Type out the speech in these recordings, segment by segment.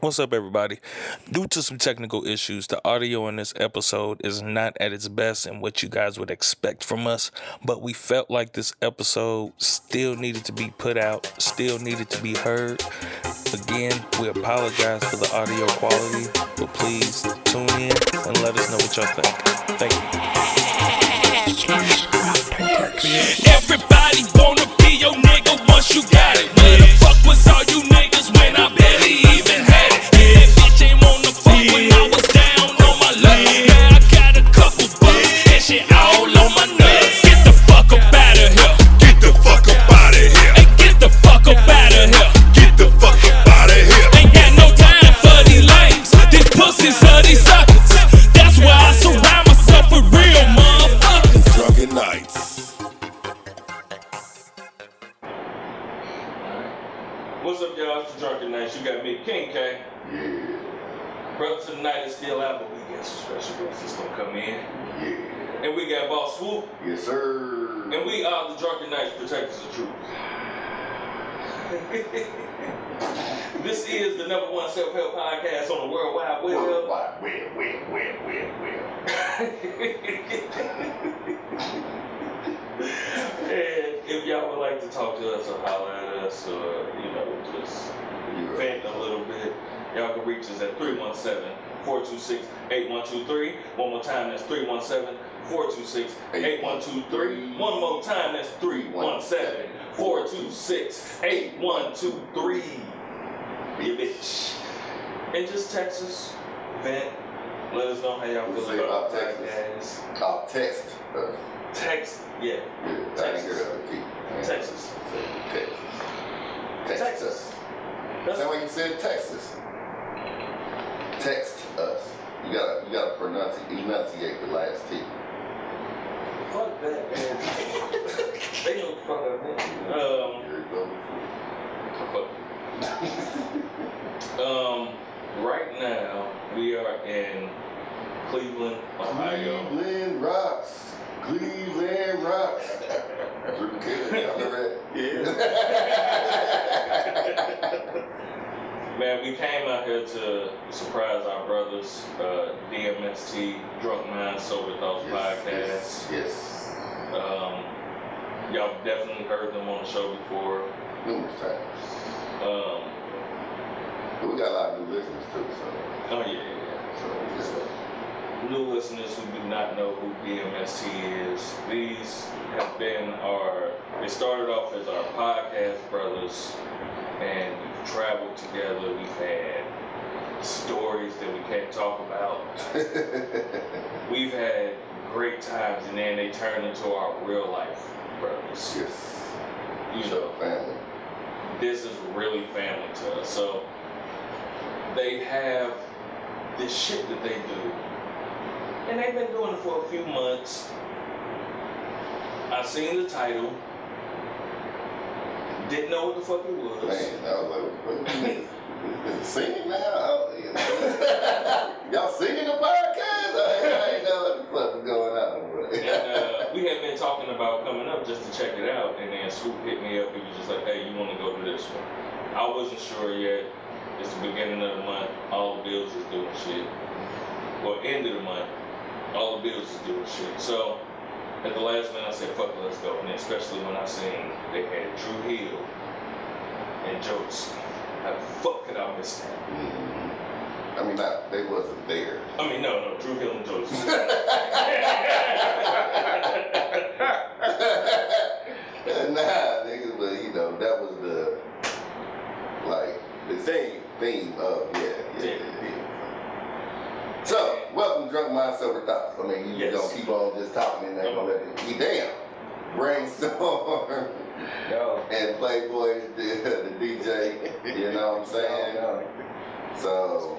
What's up, everybody? Due to some technical issues, the audio in this episode is not at its best and what you guys would expect from us, but we felt like this episode still needed to be put out, still needed to be heard. Again, we apologize for the audio quality, but please tune in and let us know what y'all think. Thank you. Everybody wanna be your nigga once you got it. Where the fuck was all you niggas when I up out of here. Get the fuck up out of here. Ain't got no time for these lames. These pussies are these suckers. That's why I surround myself with real motherfuckers. Drunken nights. What's up, y'all? It's the Drunken Knights. You got me, King K. Yeah, Brother tonight is still out, but we got some special guests that's gonna come in. yeah. And we got Boss Swoop. Yes, sir. And we are the Drunken Knights Protectors of Truth. this is the number one self-help podcast on the World Wide Web. Worldwide. Well, well, well, well, well. and if y'all would like to talk to us or holler at us or, you know, just vent a little bit, y'all can reach us at 317 426 8123. One more time, that's 317 426 8123. One more time, that's 317 426 8123. You bitch. And just text us, vent, let us know how y'all feel about the Texas? podcast. I'll text. Uh, Text, yeah, yeah, Texas. heard of it. Keith. Texas. Texas. Text Text us. us. That's That's why you said Texas. Text us. You gotta, you gotta pronounce, enunciate the last T. fuck that, man. they don't fuck up, man. Um, Here it goes. fuck. um, right now we are in Cleveland, Ohio. Cleveland rocks. Cleveland rocks. Drew Carey, y'all remember that? Man, we came out here to surprise our brothers, uh, DMST, Drunk Mind Sober Thoughts podcast. Yes. yes. Um, y'all definitely heard them on the show before. Numerous times. Um, But we got a lot of new listeners too, so. oh yeah, yeah, yeah. so just, New listeners who do not know who DMST is, these have been our, they started off as our podcast brothers, and we've traveled together. We've had stories that we can't talk about. We've had great times, and then they turned into our real life brothers. yes. You know, Family. this is really family to us. So they have this shit that they do. And they've been doing it for a few months. I've seen the title. Didn't know what the fuck it was. Man, I was like, what you mean? Singing now? Oh. Y'all singing the podcast? I, I ain't know what the fuck was going on. And uh, we had been talking about coming up just to check it out, and then Swoop hit me up. He was just like, "Hey, you want to go to this one?" I wasn't sure yet. It's the beginning of the month. All the bills is doing shit. Well, end of the month, all the bills is doing shit. So at the last minute, I said, "Fuck it, let's go." And especially when I seen they had Dru Hill and Jokes. How the fuck could I miss that? Mhm. I mean, not, they wasn't there. I mean, no, no, Dru Hill and Jokes. nah, niggas, but you know, that was the, like, the same theme of, yeah, yeah, Yeah. yeah. So, welcome, Drunk Mind Sober Thoughts. I mean, you Yes. gonna keep on just talking and not gonna let it, you damn, brainstorm Yo. and Playboy, the, the DJ, you know what I'm saying? Yo, So,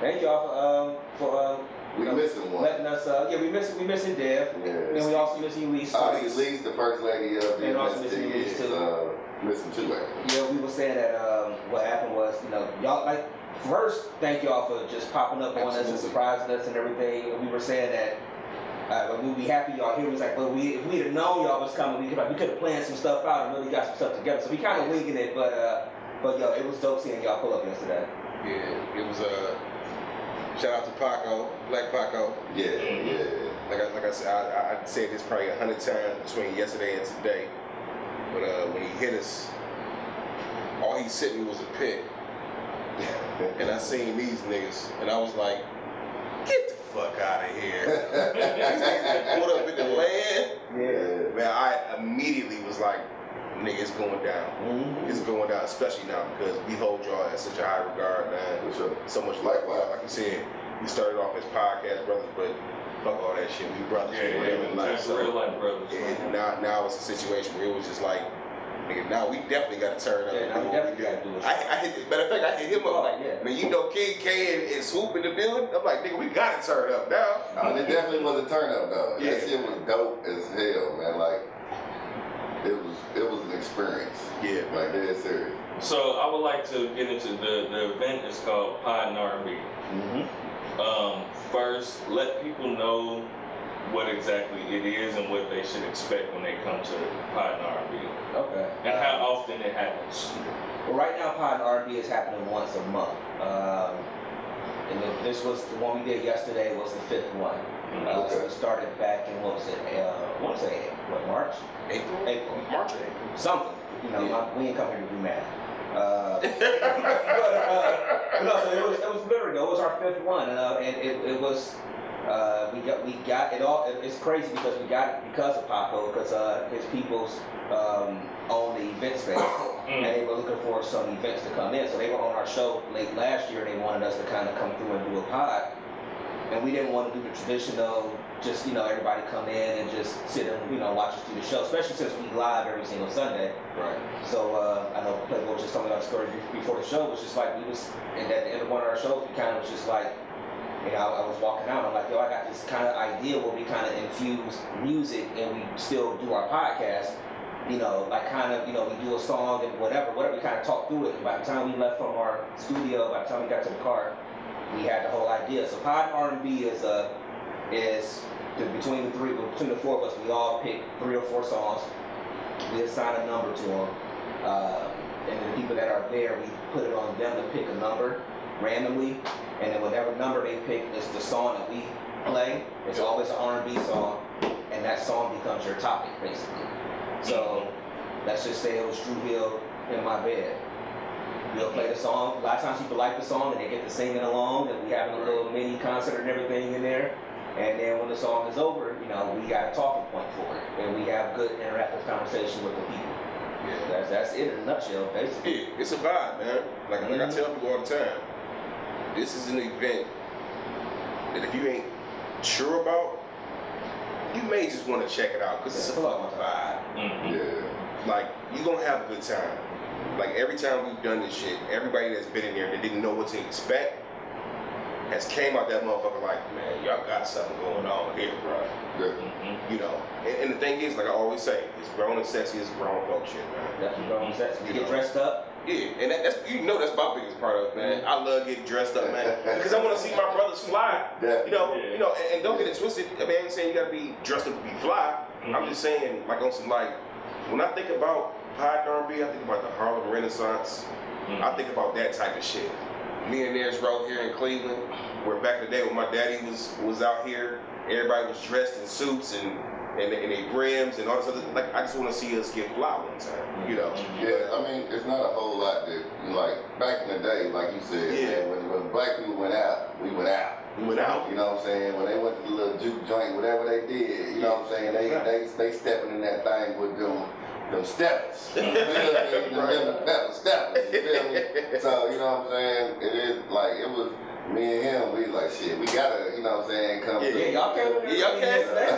Thank y'all for um for um we missing one. letting us uh yeah we missing we missing Dev and we also missing Elise. Oh, Elise, the first lady of the And also missing Elise, too. uh, missing two actually. Yeah, we were saying that um what happened was you know y'all like first thank y'all for just popping up on us and surprising us and everything. And we were saying that. Uh, we'd be happy y'all here. We was like, but we if we'd have known y'all was coming, we could we could have planned some stuff out and really got some stuff together. So we kind of winging it, but uh, but yo, it was dope seeing y'all pull up yesterday. Yeah, it was uh, shout out to Paco, Black Paco. Yeah, yeah. Like I, like I said, I, I, I said this probably a hundred times between yesterday and today. But uh, when he hit us, all he sent me was a pic, and I seen these niggas, and I was like, get the fuck out of here. These niggas pulled up in the land. yeah. Man, I immediately was like, nigga, it's going down. Mhm. It's going down, especially now because we hold y'all in such a high regard, man. For sure. So much like, like you said, we started off as podcast brothers, but fuck all that shit. We brothers Yeah, in yeah, real life. So real life brothers. and now, now it's a situation where it was just like, nigga, now we definitely got to turn up. Yeah, now we definitely gotta do it. I, I hit, matter of fact, I hit him up like, Yeah. man, you know King K and, and Swoop in the building. I'm like, nigga, we got to turn up now. I mean, it definitely was a turn up though. Yeah. That shit was dope as hell, man. Like, it was, it was an experience. Yeah. Like, dead serious. So I would like to get into the the event It's called Pod and R&B. Mhm. Um, first, let people know what exactly it is and what they should expect when they come to Pod and R&B, Okay. and how often it happens. Well, right now, Pod and R&B is happening once a month. Um, and then this was the one we did yesterday was the fifth one. Uh, so Okay. we started back in what was it? Uh, I want to say what March, April? April, March or April? something. You know, Yeah. my, we ain't come here to do math. Uh, but, uh, no, so it was it was literally it was our fifth one, and, uh, and it, it was uh, we got we got it all. It's crazy because we got it because of Paco, because uh, his people's um, own the event space, and they were looking for some events to come in. So they were on our show late last year. And they wanted us to kind of come through and do a pod, and we didn't want to do the traditional. Just you know, everybody come in and just sit and you know watch us do the show, especially since we live every single Sunday. Right. So uh, I know Playboy was just telling me that story before the show. Was just like we was, and at the end of one of our shows, we kind of was just like, you know, I, I was walking out. I'm like, yo, I got this kind of idea where we kind of infuse music and we still do our podcast. You know, like kind of, you know, we do a song and whatever, whatever. We kind of talk through it. And by the time we left from our studio, by the time we got to the car, we had the whole idea. So Pod R&B is a is the, between the three, between the four of us, we all pick three or four songs. We assign a number to them, uh, and the people that are there, we put it on them to pick a number randomly, and then whatever number they pick is the song that we play. It's always an R&B song, and that song becomes your topic basically. So let's just say it was Dru Hill in my bed. We'll play the song. A lot of times people like the song and they get to singing along, and we having a little mini concert and everything in there. And then when the song is over, you know, we got a talking point for it, and we have good interactive conversation with the people. Yeah. That's that's it in a nutshell, basically. Yeah, it's a vibe, man. Like, like I Mhm. tell people all the time, this is an event that if you ain't sure about, you may just want to check it out because it's a Yeah. fucking vibe. Mhm. Yeah. Like, you gonna have a good time. Like every time we've done this shit, everybody that's been in there that didn't know what to expect has came out that motherfucker like, man, y'all got something going on here, bro. Yeah. Mhm. You know, and, and the thing is, like I always say, it's grown and sexy is grown folk shit, man. That's what Rome says. We You get know. dressed up. Yeah, and that, that's you know that's my biggest part of it, man. I love getting dressed up, man, because I want to see my brothers fly. Yeah. You know, Yeah. you know, and, and don't get it twisted. I mean, I ain't saying you gotta be dressed up to be fly. I'm Mhm. just saying, like on some like, when I think about high R&B, I think about the Harlem Renaissance. Mhm. I think about that type of shit. Me and Millionaires Row here in Cleveland, where back in the day when my daddy was was out here, everybody was dressed in suits and and, and they brims and all this other. Like I just want to see us get time, you know. Mm-hmm. Yeah, I mean, it's not a whole lot that, like, back in the day, like you said, Yeah. man, when, when black people went out, we went out. We went out. You know what I'm saying? When they went to the little juke joint, whatever they did, you know what I'm saying? They they they stepping in that thing with them them steppers. You feel me? Them, Right. them pepper steppers. You feel me? So you know what I'm saying? It is like it was me and him. We like shit. We gotta, you know what I'm saying? Come. Yeah, through. Yeah, y'all came in there. Yeah, y'all came. yesterday.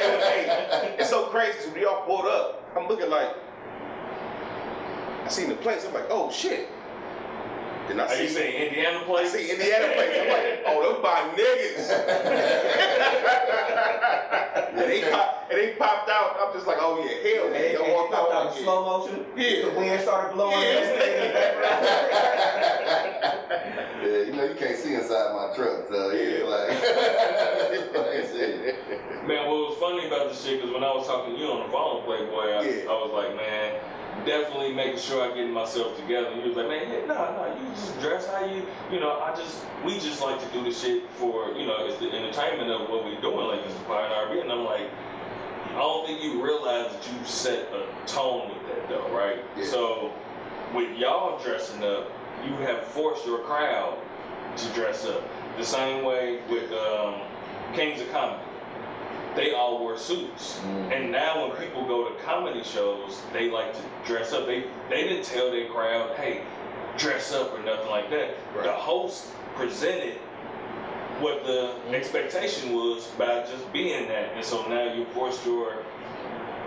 hey, hey, it's so crazy. So when y'all pulled up, I'm looking like, I seen the place. I'm like, oh shit. Then I Are you see, saying Indiana I place? see Indiana place. I'm like, oh, them my niggas. and they pop, and they popped out. I'm just like, oh yeah, hell yeah. they, Y'all they walked out out in slow motion. Yeah. The wind started blowing. Yeah. and everything in the background. Yeah, you know you can't see inside my truck, so yeah, like, like. Man, what was funny about this shit, because when I was talking to you on the phone, Playboy, I, Yeah. I was like, man, definitely making sure I get myself together. And he was like, man, yeah, no, no, you just dress how you, you know, I just, we just like to do the shit for, you know, it's the entertainment of what we're doing, like it's the fire and R&B. And I'm like, I don't think you realize that you set a tone with that though, right? Yeah. So with y'all dressing up, you have forced your crowd to dress up. The same way with um, Kings of Comedy. They all wore suits. Mm. And now when people go to comedy shows, they like to dress up. They they didn't tell their crowd, hey, dress up or nothing like that. Right. The host presented what the expectation was by just being that. And so now you forced your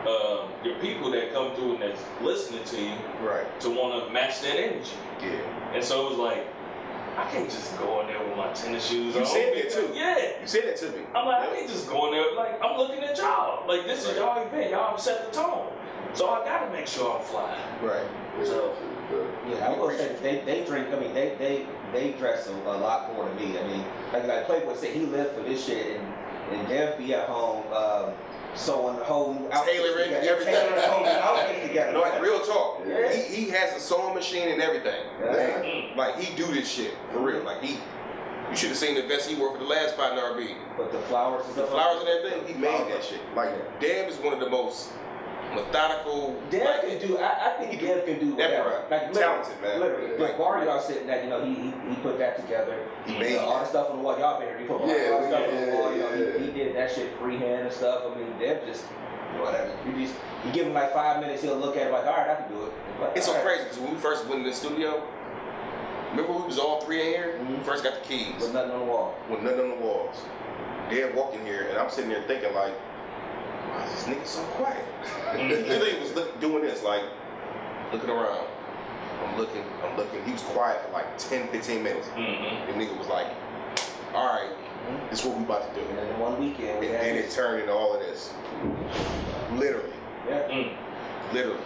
uh, your people that come through and that's listening to you Right. to want to match that energy. Yeah. And so it was like, I can't just go in there with my tennis shoes You on. said that too. Yeah. You said that to me. I'm like, I can't just go in there. Like, I'm looking at y'all. Like, this is Right. y'all event. Y'all have set the tone. So I gotta make sure I'm fly. Right. So- Yeah, I will say they, they drink. I mean, they they they dress a, a lot more than me. I mean, like like Playboy said, he lived for this shit, and and Dev be at home um, sewing the whole outfit Tailoring together, everything. tailoring the whole new outfit together. No, like real talk. Yeah. He, he has a sewing machine and everything. Yeah. Like he do this shit for real. Like he, you should have seen the vest he wore for the last fight in RB. But the flowers The flowers and everything, he made that shit. Like Deb is one of the most methodical. Dev like, can do. I, I think Dev can do whatever. Like Talented, man. Literally, Like- y'all sitting that you know he, he he put that together. He You made know, all the stuff on the wall. Y'all been here. He put all Yeah, the stuff on the yeah, wall. You know, yeah. he, he did that shit freehand and stuff. I mean, Dev just whatever. You just you give him like five minutes, he'll look at it like, all right, I can do it. Like, It's so all right. crazy because when we first went in the studio, remember we was all three in here? Mhm. First got the keys With nothing on the wall. with nothing on the walls. Dad walked in here and I'm sitting there thinking like, why is this nigga so quiet? he literally was look, doing this like, looking around. I'm looking, I'm looking. He was quiet for like 10, 15 minutes. Mm-hmm. The nigga was like, all right, Mhm. this is what we about to do. And then one weekend, And we had then it turned into all of this. Literally, yeah. Mm. literally.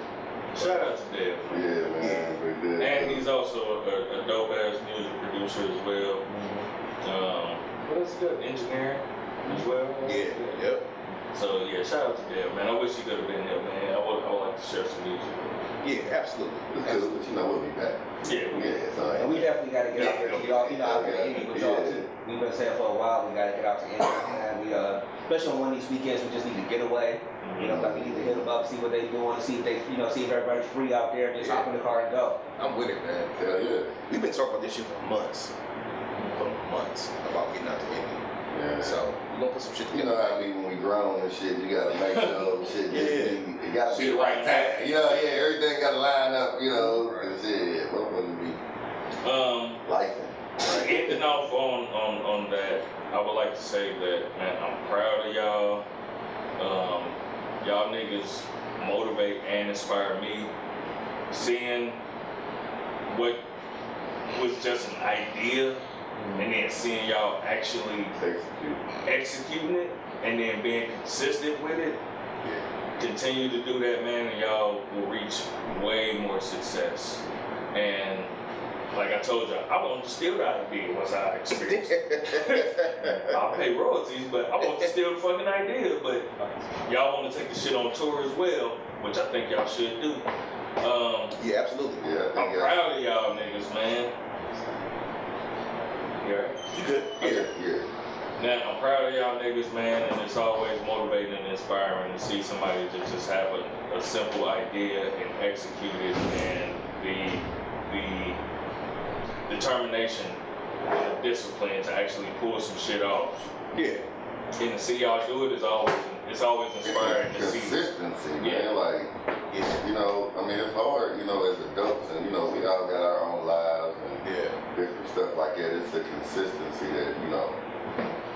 Shout out to Dev. Yeah, man, we good. And he's also a, a dope ass music producer as well. Mhm. Um, what else he got? As well. Yeah, yep. So yeah, shout out to Dev, man. I wish he could have been here, man. I would, I would like to share some music. Yeah, absolutely. It's good, but you know we'll be back. Yeah, we Yeah, so And we definitely got to get out there to y'all. You know, out there Yeah. in with y'all too. We've been saying for a while we got to get out to Indy, and we uh, especially on one of these weekends, we just need to get away. You know, like we need to hit them up, see what they're doing, see if they, you know, see if everybody's free out there, just hop in the car and go. I'm with it, man. Hell yeah. We've been talking about this shit for months. For months about getting out to Indy. Yeah. So we're gonna put some shit You know how I mean when we grown and shit, you gotta make sure shit just Yeah. be, it gotta be the right time. You know, yeah, everything gotta line up, you know, Right. and shit, what would be Um, life ending off on, on, on that, I would like to say that, man, I'm proud of y'all. Um, y'all niggas motivate and inspire me. Seeing what was just an idea and then seeing y'all actually execute. executing it and then being consistent with it. Continue to do that, man, and y'all will reach way more success. And like I told y'all, I want to steal the idea once I experience it. I'll pay royalties, but I want to steal the fucking idea. But y'all want to take the shit on tour as well, which I think y'all should do. Um, yeah, absolutely. Yeah, I'm yeah. proud of y'all niggas, man. Yeah. You good? Yeah, yeah. Now, I'm proud of y'all niggas, man, and it's always motivating and inspiring to see somebody to just have a, a simple idea and execute it and the, the determination and the discipline to actually pull some shit off. Yeah. And to see y'all do it is always, it's always inspiring to see. Consistency, Yeah. man. Like, Yeah. you know, I mean, it's hard, you know, as adults, and you know, we all got our own lives and Yeah. different stuff like that. It's the consistency that you know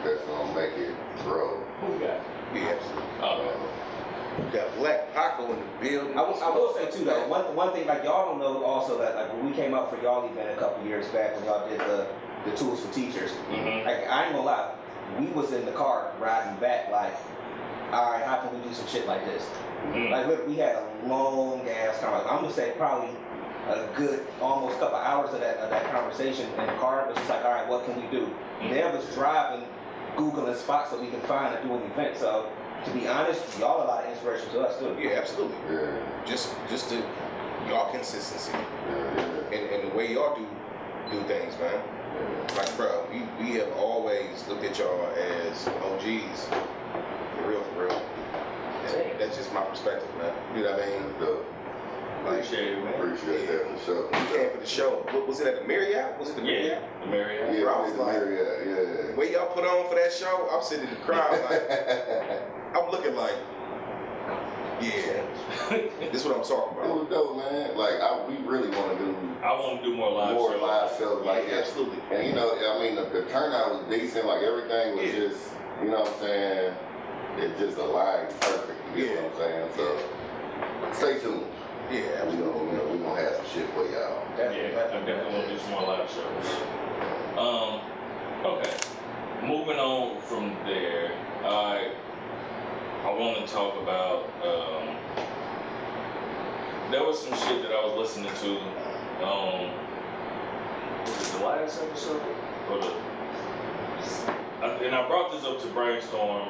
that's gonna make it grow. Who we got? Yeah, absolutely. Oh, We got Black Paco in the building. I will, I will say too though, one, one thing like y'all don't know also that like when we came out for y'all event a couple years back when y'all did the, the tools for teachers, Mhm. like I ain't gonna lie, we was in the car riding back like, all right, how can we do some shit like this? Mm. Like look, we had a long ass conversation. I'm gonna say probably a good almost couple hours of that of that conversation in the car. It was just like, all right, what can we do? Mhm. Dad was driving, googling spots that we can find to do an event. So to be honest, y'all a lot of inspiration to us too. Yeah, absolutely. Yeah, Just just to y'all consistency yeah, yeah. and, and the way y'all do do things, man. yeah. Like, bro, we, we have always looked at y'all as OGs. For real, for real. And that's just my perspective, man. You know what I mean? Dope. Like, Appreciate it, man. Appreciate that for sure. we came for the show. What, was it at the Marriott? Was it the Yeah, Marriott? the Marriott. Yeah, Bro, I I was was like- yeah, The way y'all put on for that show, I'm sitting in the crowd like. I'm looking like, yeah, this is what I'm talking about. it about. was dope, man. Like, I, we really want to do I want to do more live more shows. live shows like Yeah, that. absolutely. And you know, I mean, the, the turnout was decent. Like everything was Yeah. just, you know what I'm saying? It just aligned perfect. You know what I'm saying? So, stay tuned. Yeah, We gonna, you know, we gonna have some shit for y'all. Definitely, Yeah, I definitely want to do some more live shows. Um, okay. Moving on from there, I I want to talk about um, there was some shit that I was listening to. Um, was it the last episode or the? I, and I brought this up to brainstorm.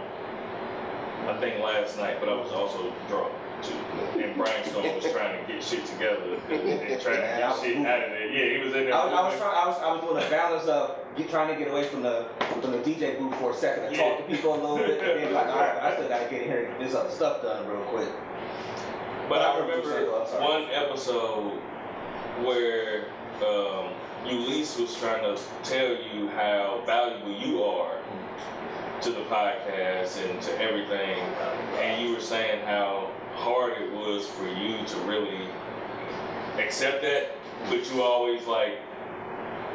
I think last night, but I was also drunk too. And brainstorm was trying to get shit together and, and trying to get shit out of there. Yeah, he was in there. I was, I was trying. I was, I was doing a balance of get, trying to get away from the from the DJ booth for a second and talk to people a little bit, and then like, all right, I still gotta get in here and get this other stuff done real quick. But I I remember saying, oh, one episode where um, Ulysses was trying to tell you how valuable you are to the podcast and to everything, and you were saying how hard it was for you to really accept that, but you always like.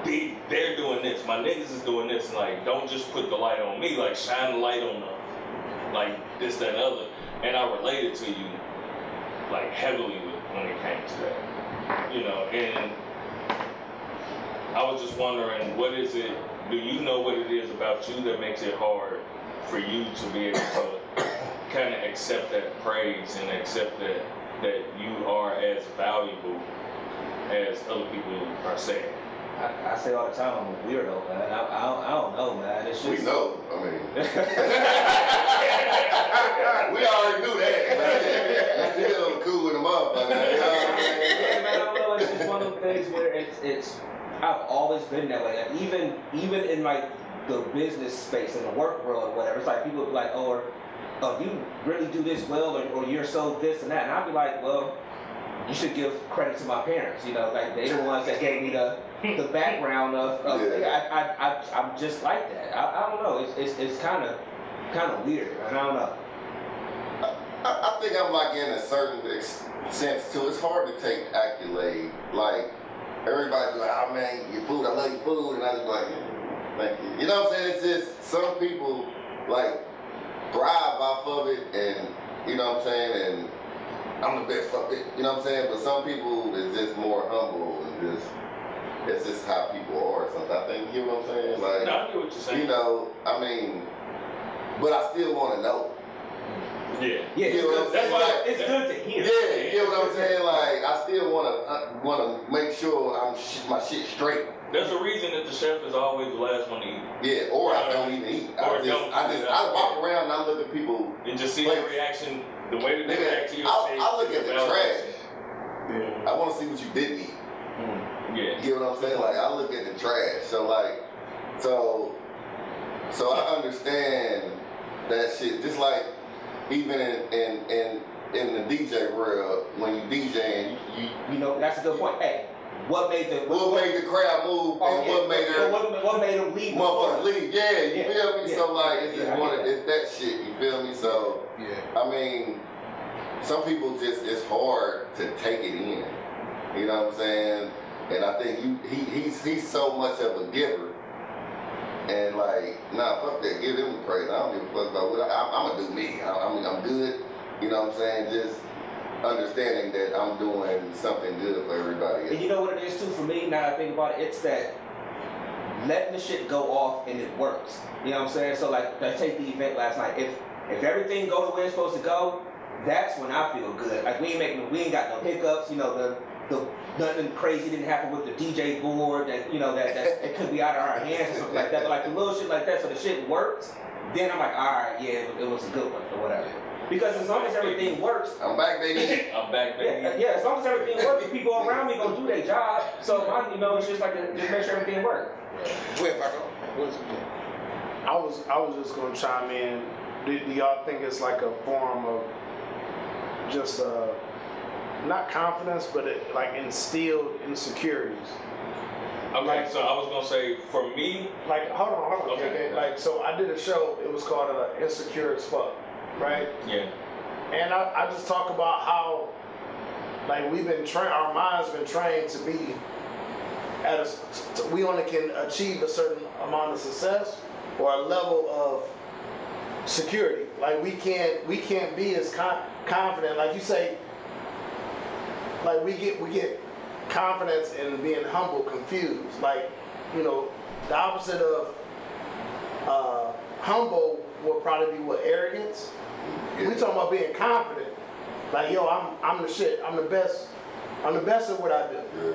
They, they're doing this. My niggas is doing this. And like, don't just put the light on me. Like, shine the light on them. Like this, that, and other. And I related to you like heavily when it came to that. You know, and I was just wondering, what is it? Do you know what it is about you that makes it hard for you to be able to kind of accept that praise and accept that that you are as valuable as other people are saying? I, I say all the time I'm a weirdo, man. I, I, don't, I don't know, man. It's just We know. I mean, we already knew that. Man. Still cool with the motherfucker. You know what I mean? Yeah, man, I don't know. It's one of those things where it's it's. I've always been that way. Like, even even in like the business space in the work world or whatever, it's like people be like, oh, or, oh, you really do this well, or, or you're so this and that, and I'd be like, well, you should give credit to my parents. You know, like they're the ones that gave me the the background of. of Yeah. I, I, I, I'm just like that. I, I don't know. It's it's it's kind of kind of weird. I don't know. I, I think I'm like in a certain ex- sense too. It's hard to take accolade. Like everybody's like, oh man, your food, I love your food, and I just like, thank you. You know what I'm saying? It's just some people like thrive off of it, and you know what I'm saying, and I'm the best. Fuck it. You know what I'm saying? But some people is just more humble and just. It's just how people are. Sometimes I think you know what I'm saying. Like No, I get what you're saying. you know, I mean, but I still want to know. Yeah. Yeah, You know what that's Like- it's good to hear. Yeah, you get what I'm saying? Like, I still wanna uh, wanna make sure I'm sh- my shit straight. There's a reason that the chef is always the last one to eat, Yeah, or I don't even eat. I Or just, don't I just. I walk around and I look at people. and just see Like- reaction, the way that they Nigga, react to your I. I look at the trash. I want to see what you didn't eat. Yeah. You get what I'm saying? Like, I look at the trash. So like, so, so I understand that shit. Just like, even in in in, in the DJ world, when you DJing, you, you You know, that's a good point. Hey, what made the what made the crowd move Oh, and yeah. what made her what, what made them leave? motherfuckers leave. Yeah, you Yeah, feel me? yeah. So like it's just one of that. it's that shit, you feel me? So Yeah. I mean some people just it's hard to take it in. You know what I'm saying? And I think you he he's he's so much of a giver. And like, nah, fuck that. Give him the praise. I don't give a fuck about what I, I'm, I'm gonna do me. I, I mean, I'm good. You know what I'm saying? Just understanding that I'm doing something good for everybody And you know what it is too for me, now I think about it, it's that letting the shit go off and it works. You know what I'm saying? So like let's take the event last night. If if everything goes the way it's supposed to go, that's when I feel good. Like we ain't making we ain't got no hiccups, you know, the the nothing crazy didn't happen with the DJ board that you know that that it could be out of our hands or something like that. But like the little shit like that, so the shit works. Then I'm like, all right, yeah, it, it was a good one or whatever. Because as long as everything works, I'm back, baby. I'm back, baby. yeah, yeah, as long as everything works, the people around me gonna do their job. So my, you know, it's just like a, just make sure everything works. Go ahead, Paco. What is it? I was I was just gonna chime in. Do, do y'all think it's like a form of just uh, not confidence, but it, like instilled insecurities? Okay, so I was gonna say, for me, Like, hold on, hold on. Okay. Like, so I did a show. It was called uh, "Insecure as Fuck," right? yeah, And I, I just talk about how, like, we've been trained, our minds been trained to be at a, we only can achieve a certain amount of success or a level of security. Like, we can't, we can't be as con- confident. Like you say, like we get, we get confidence in being humble, confused. Like, you know, the opposite of uh, humble would probably be what arrogance. We talking about being confident. Like, yo, I'm I'm the shit. I'm the best. I'm the best at what I do.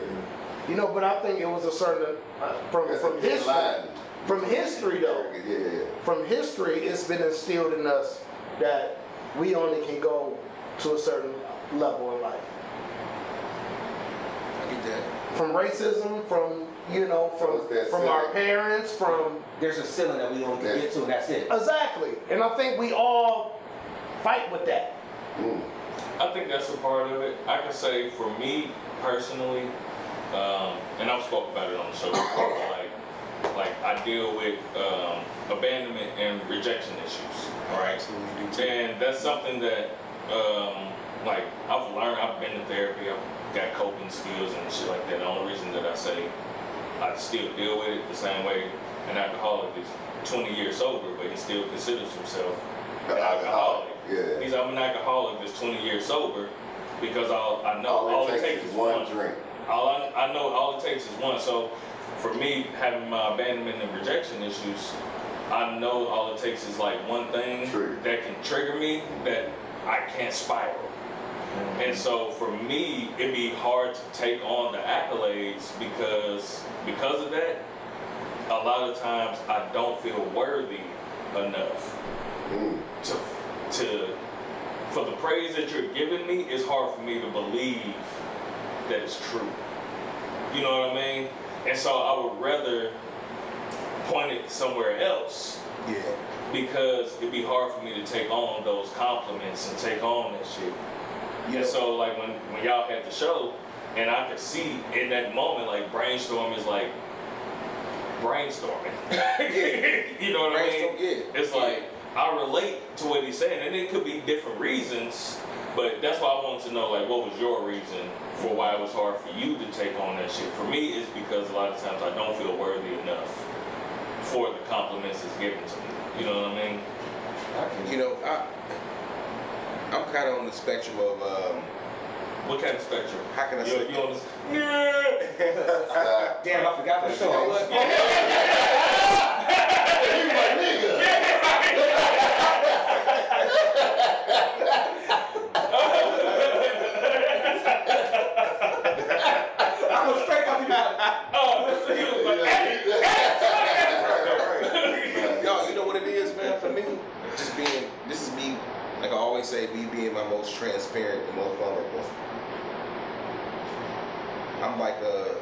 You know, but I think it was a certain uh, from That's from history. line. From history though, Yeah, yeah. from history, it's been instilled in us that we only can go to a certain level in life. I get that. From racism, from you know, So from it's that from our parents, from There's a ceiling that we only can get to, and that's it. exactly. And I think we all fight with that. Mm. I think that's a part of it. I can say for me personally, um, and I've spoke about it on the show before, like, like I deal with um, abandonment and rejection issues, all right? That's what we do too. And that's something that, um, like, I've learned, I've been in therapy, I've got coping skills and shit like that. The only reason that I say I still deal with it the same way an alcoholic is 20 years sober, but he still considers himself an alcoholic. Yeah. He's I'm an alcoholic that's 20 years sober because all I know All all, it takes takes is one drink. all I, I know all it takes is one. So for me, having my abandonment and rejection issues, I know all it takes is like one thing True. that can trigger me that I can't spiral. And so for me, it'd be hard to take on the accolades because because of that, a lot of times I don't feel worthy enough Mm. to to for the praise that you're giving me, it's hard for me to believe that it's true. You know what I mean? And so I would rather point it somewhere else Yeah. because it'd be hard for me to take on those compliments and take on that shit. And so like when when y'all had the show, and I could see in that moment like brainstorm is like brainstorming. you know what I mean? yeah. It's like I relate to what he's saying, and it could be different reasons, but that's why I wanted to know like what was your reason for why it was hard for you to take on that shit. For me, it's because a lot of times I don't feel worthy enough for the compliments that's given to me. You know what I mean? You know, I, I'm kind of on the spectrum of, um, What kind of spectrum? how can I say? you on yeah. Uh, Damn, I forgot the You know what? show. you my nigga. I was straight up about Oh, so he was like, Y'all, you know what it is, man? For me, just being, this is me, like I always say, me being my most transparent and most vulnerable. I'm like a,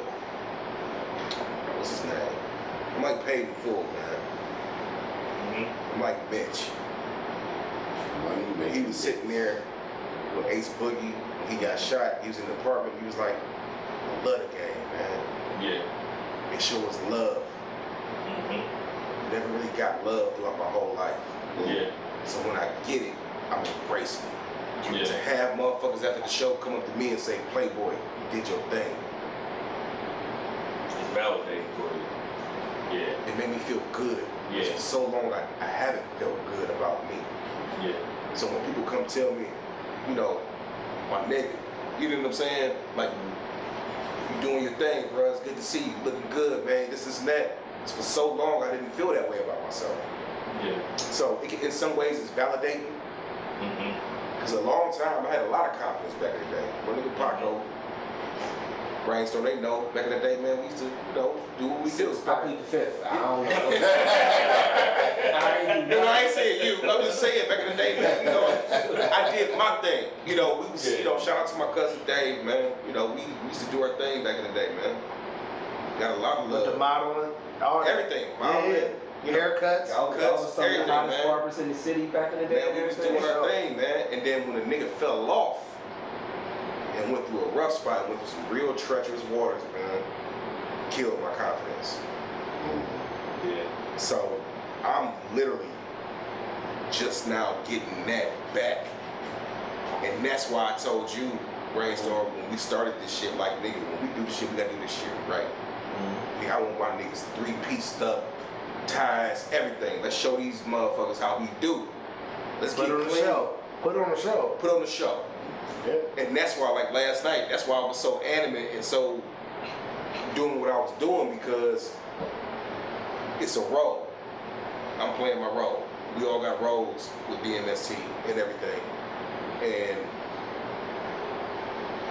what's his name? I'm like paid in full, man. Mhm. I'm like Mitch. When he was sitting there with Ace Boogie, he got shot, he was in the apartment, he was like, I love the game, man. Yeah. It shows love. Mhm. Never really got love throughout my whole life. Yeah. So when I get it, I'm embracing it. Yeah. To have motherfuckers after the show come up to me and say, Playboy, you did your thing. It's validating for you. Yeah. It made me feel good. Yeah. For so long, I, I haven't felt good about me. Yeah. So when people come tell me, you know, my nigga, you know what I'm saying? Like, you doing your thing, bro. It's good to see you. Looking good, man. This, is that. It's for so long, I didn't feel that way about myself. Yeah. So it, can- in some ways, it's validating. Mhm. Because a long time, I had a lot of confidence back in the day. My nigga Paco, Brainstorm, they know. Back in the day, man, we used to, you know, do what we do. I plead the fifth. I don't know. I ain't No, no, I ain't saying you. I'm just saying back in the day, man. You know, I did my thing. You know, we was, you know, shout out to my cousin Dave, man. You know, we, we used to do our thing back in the day, man. Got a lot of love. With the love. modeling, all. Everything, Yeah, modeling, you know. haircuts. Y'all, y'all was some of the everything, hottest man. barbers in the city back in the day. Man, we was and doing everything. our thing, man. And then when the nigga fell off and went through a rough spot, went through some real treacherous waters, man, killed my confidence. Yeah. So I'm literally just now getting that back. And that's why I told you, Brainstorm, when we started this shit, like nigga, when we do this shit, we gotta do this shit right. Mm-hmm. Nigga, I want my niggas three pieced up, ties, everything. Let's show these motherfuckers how we do. Let's Put get it on the show. Put it on the show. Put on the show. Yeah. And that's why, like last night, that's why I was so animate and so doing what I was doing because it's a role. I'm playing my role. We all got roles with DMST and everything. And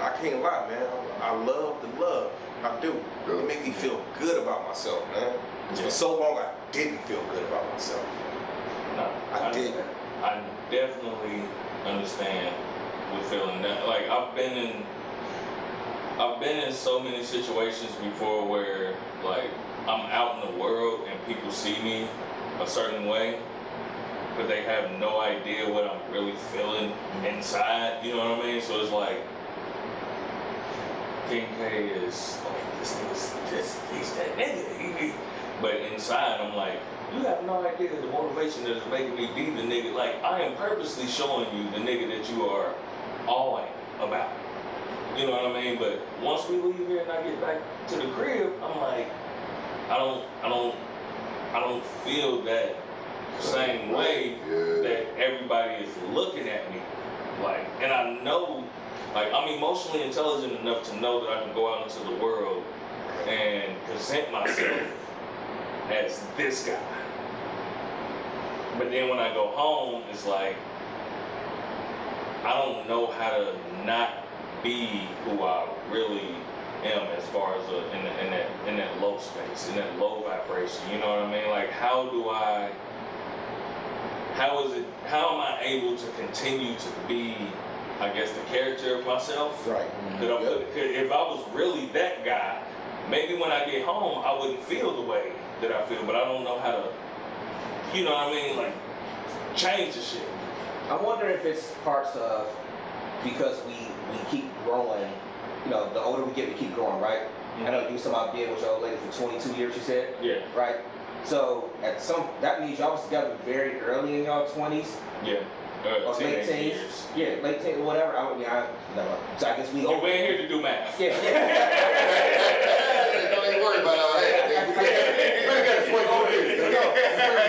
I can't lie, man. I love the love. I do. It make me feel good about myself, man. Yeah. For so long, I didn't feel good about myself. No, I didn't. I definitely understand with feeling that. Like I've been in, I've been in so many situations before where like I'm out in the world and people see me a certain way, but they have no idea what I'm really feeling inside. You know what I mean? So it's like. King K is like this nigga's this he's that nigga. He- he- But inside I'm like, you have no idea the motivation that is making me be the nigga. Like I am purposely showing you the nigga that you are awing about. You know what I mean? But once we leave here and I get back to the crib, I'm like, I don't, I don't, I don't feel that same way Yeah. that everybody is looking at me. Like, and I know, like, I'm emotionally intelligent enough to know that I can go out into the world and present myself as this guy. But then when I go home, it's like, I don't know how to not be who I really am as far as uh in, the, in that in that low space, in that low vibration. You know what I mean? Like, how do I? How is it? How am I able to continue to be, I guess, the character of myself? Right. That I Yep. 'cause if I was really that guy, maybe when I get home, I wouldn't feel the way that I feel. But I don't know how to, you know what I mean? Like, change the shit. I wonder if it's parts of because we we keep growing. You know, the older we get, we keep growing, right? I know you was talking about being with your old lady for 22 years. You said, Yeah, right? So at some that means y'all was together very early in y'all 20s yeah. Uh, or late teenage teens. years. Yeah, late teens, whatever. I, mean, I, no, so I guess we. Oh, we ain't here to do math. Yeah, yeah. Don't even worry about all that. We got 22 years.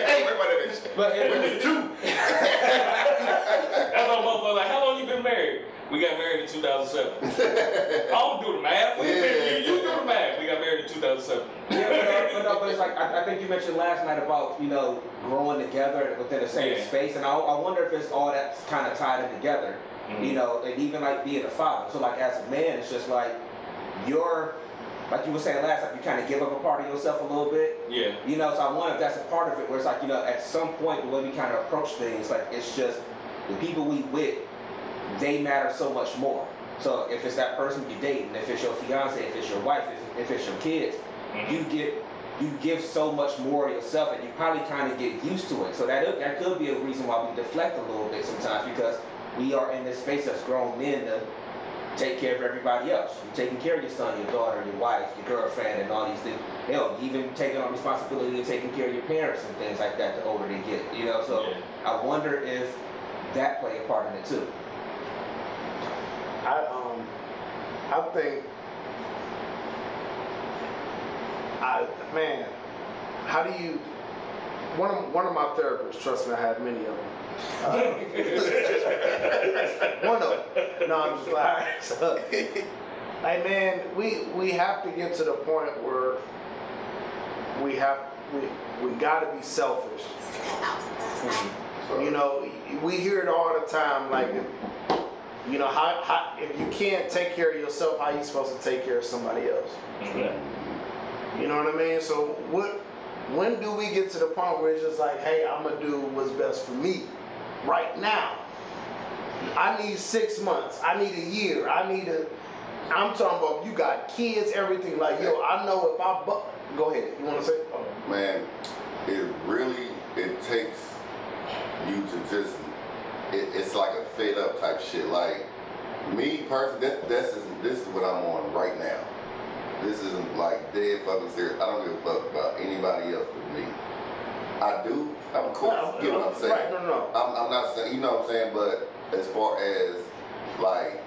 Hey, wait about but it We was was two. That's all motherfuckers like, how long you been married? We got married in 2007. I don't do the math. Yeah. you, do the math. We got married in 2007. Yeah, but, uh, but, no, but it's like I, I think you mentioned last night about you know growing together within the same Yeah. space, and I, I wonder if it's all that's kind of tied in together. Mhm. You know, and even like being a father. So like as a man, it's just like you're like you were saying last time, you kind of give up a part of yourself a little bit. Yeah. You know, so I wonder if that's a part of it, where it's like you know at some point the way we kind of approach things, like it's just the people we with, they matter so much more. So if it's that person you're dating, if it's your fiance, if it's your wife, if, if it's your kids, Mhm. you get you give so much more of yourself and you probably kind of get used to it so that that could be a reason why we deflect a little bit sometimes because we are in this space as grown men to take care of everybody else you're taking care of your son your daughter your wife your girlfriend and all these things hell even taking on responsibility of taking care of your parents and things like that the older they get you know so Yeah. i wonder if that play a part in it too I um I think I man, how do you one of one of my therapists, trust me, I had many of them. Uh, one of them. No, I'm just lying. So, like man, we we have to get to the point where we have we we got to be selfish. You know, we hear it all the time. Like, You know, how, how if you can't take care of yourself, how you supposed to take care of somebody else? You know what I mean? So what? When do we get to the point where it's just like, hey, I'm gonna do what's best for me, right now? I need six months. I need a year. I need a. I'm talking about you got kids, everything. Like yo, I know if I bu- go ahead. You want to say? Oh. man, it really it takes you to just it, it's like a fed up type shit. Like me personally, that, this is this is what I'm on right now. This isn't like dead fucking serious. I don't give a fuck about anybody else but me. I do, of course, No, get what I'm saying. Right? No, no. I'm, I'm not saying, you know what I'm saying, but as far as like,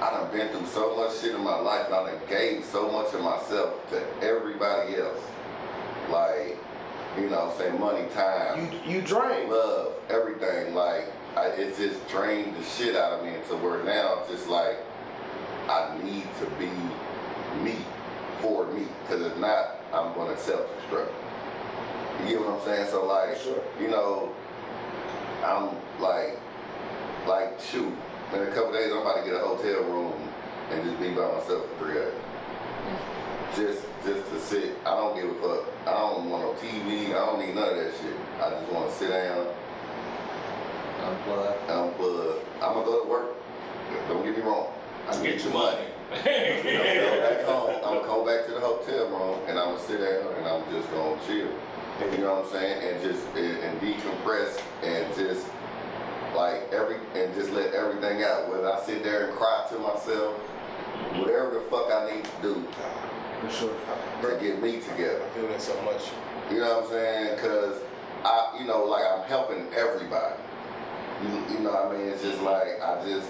I done been through so much shit in my life, and I done gave so much of myself to everybody else. Like, you know what I'm saying, money, time, You you drain. love, everything. Like, I, it just drained the shit out of me to where now it's just like, I need to be me for me, because if not, I'm gonna self-destruct. You get what I'm saying? So like, Sure. you know, I'm like, like shoot, in a couple days I'm about to get a hotel room and just be by myself for three days. Mm-hmm. Just, just to sit. I don't give a fuck. I don't want no TV. I don't need none of that shit. I just want to sit down, Unplug. unplug. I'm plugged. I'm gonna go to work. Don't get me wrong. I Get need your money. I'm gonna go back. I'm gonna go back to the hotel room and I'm gonna sit down and I'm just gonna chill. You know what I'm saying? And just and, decompress and just like every and just let everything out. Whether I sit there and cry to myself, whatever the fuck I need to do For sure. to get me together. I feel that so much. You know what I'm saying? Cause I, you know, like I'm helping everybody. You, you know what I mean? It's just like I just,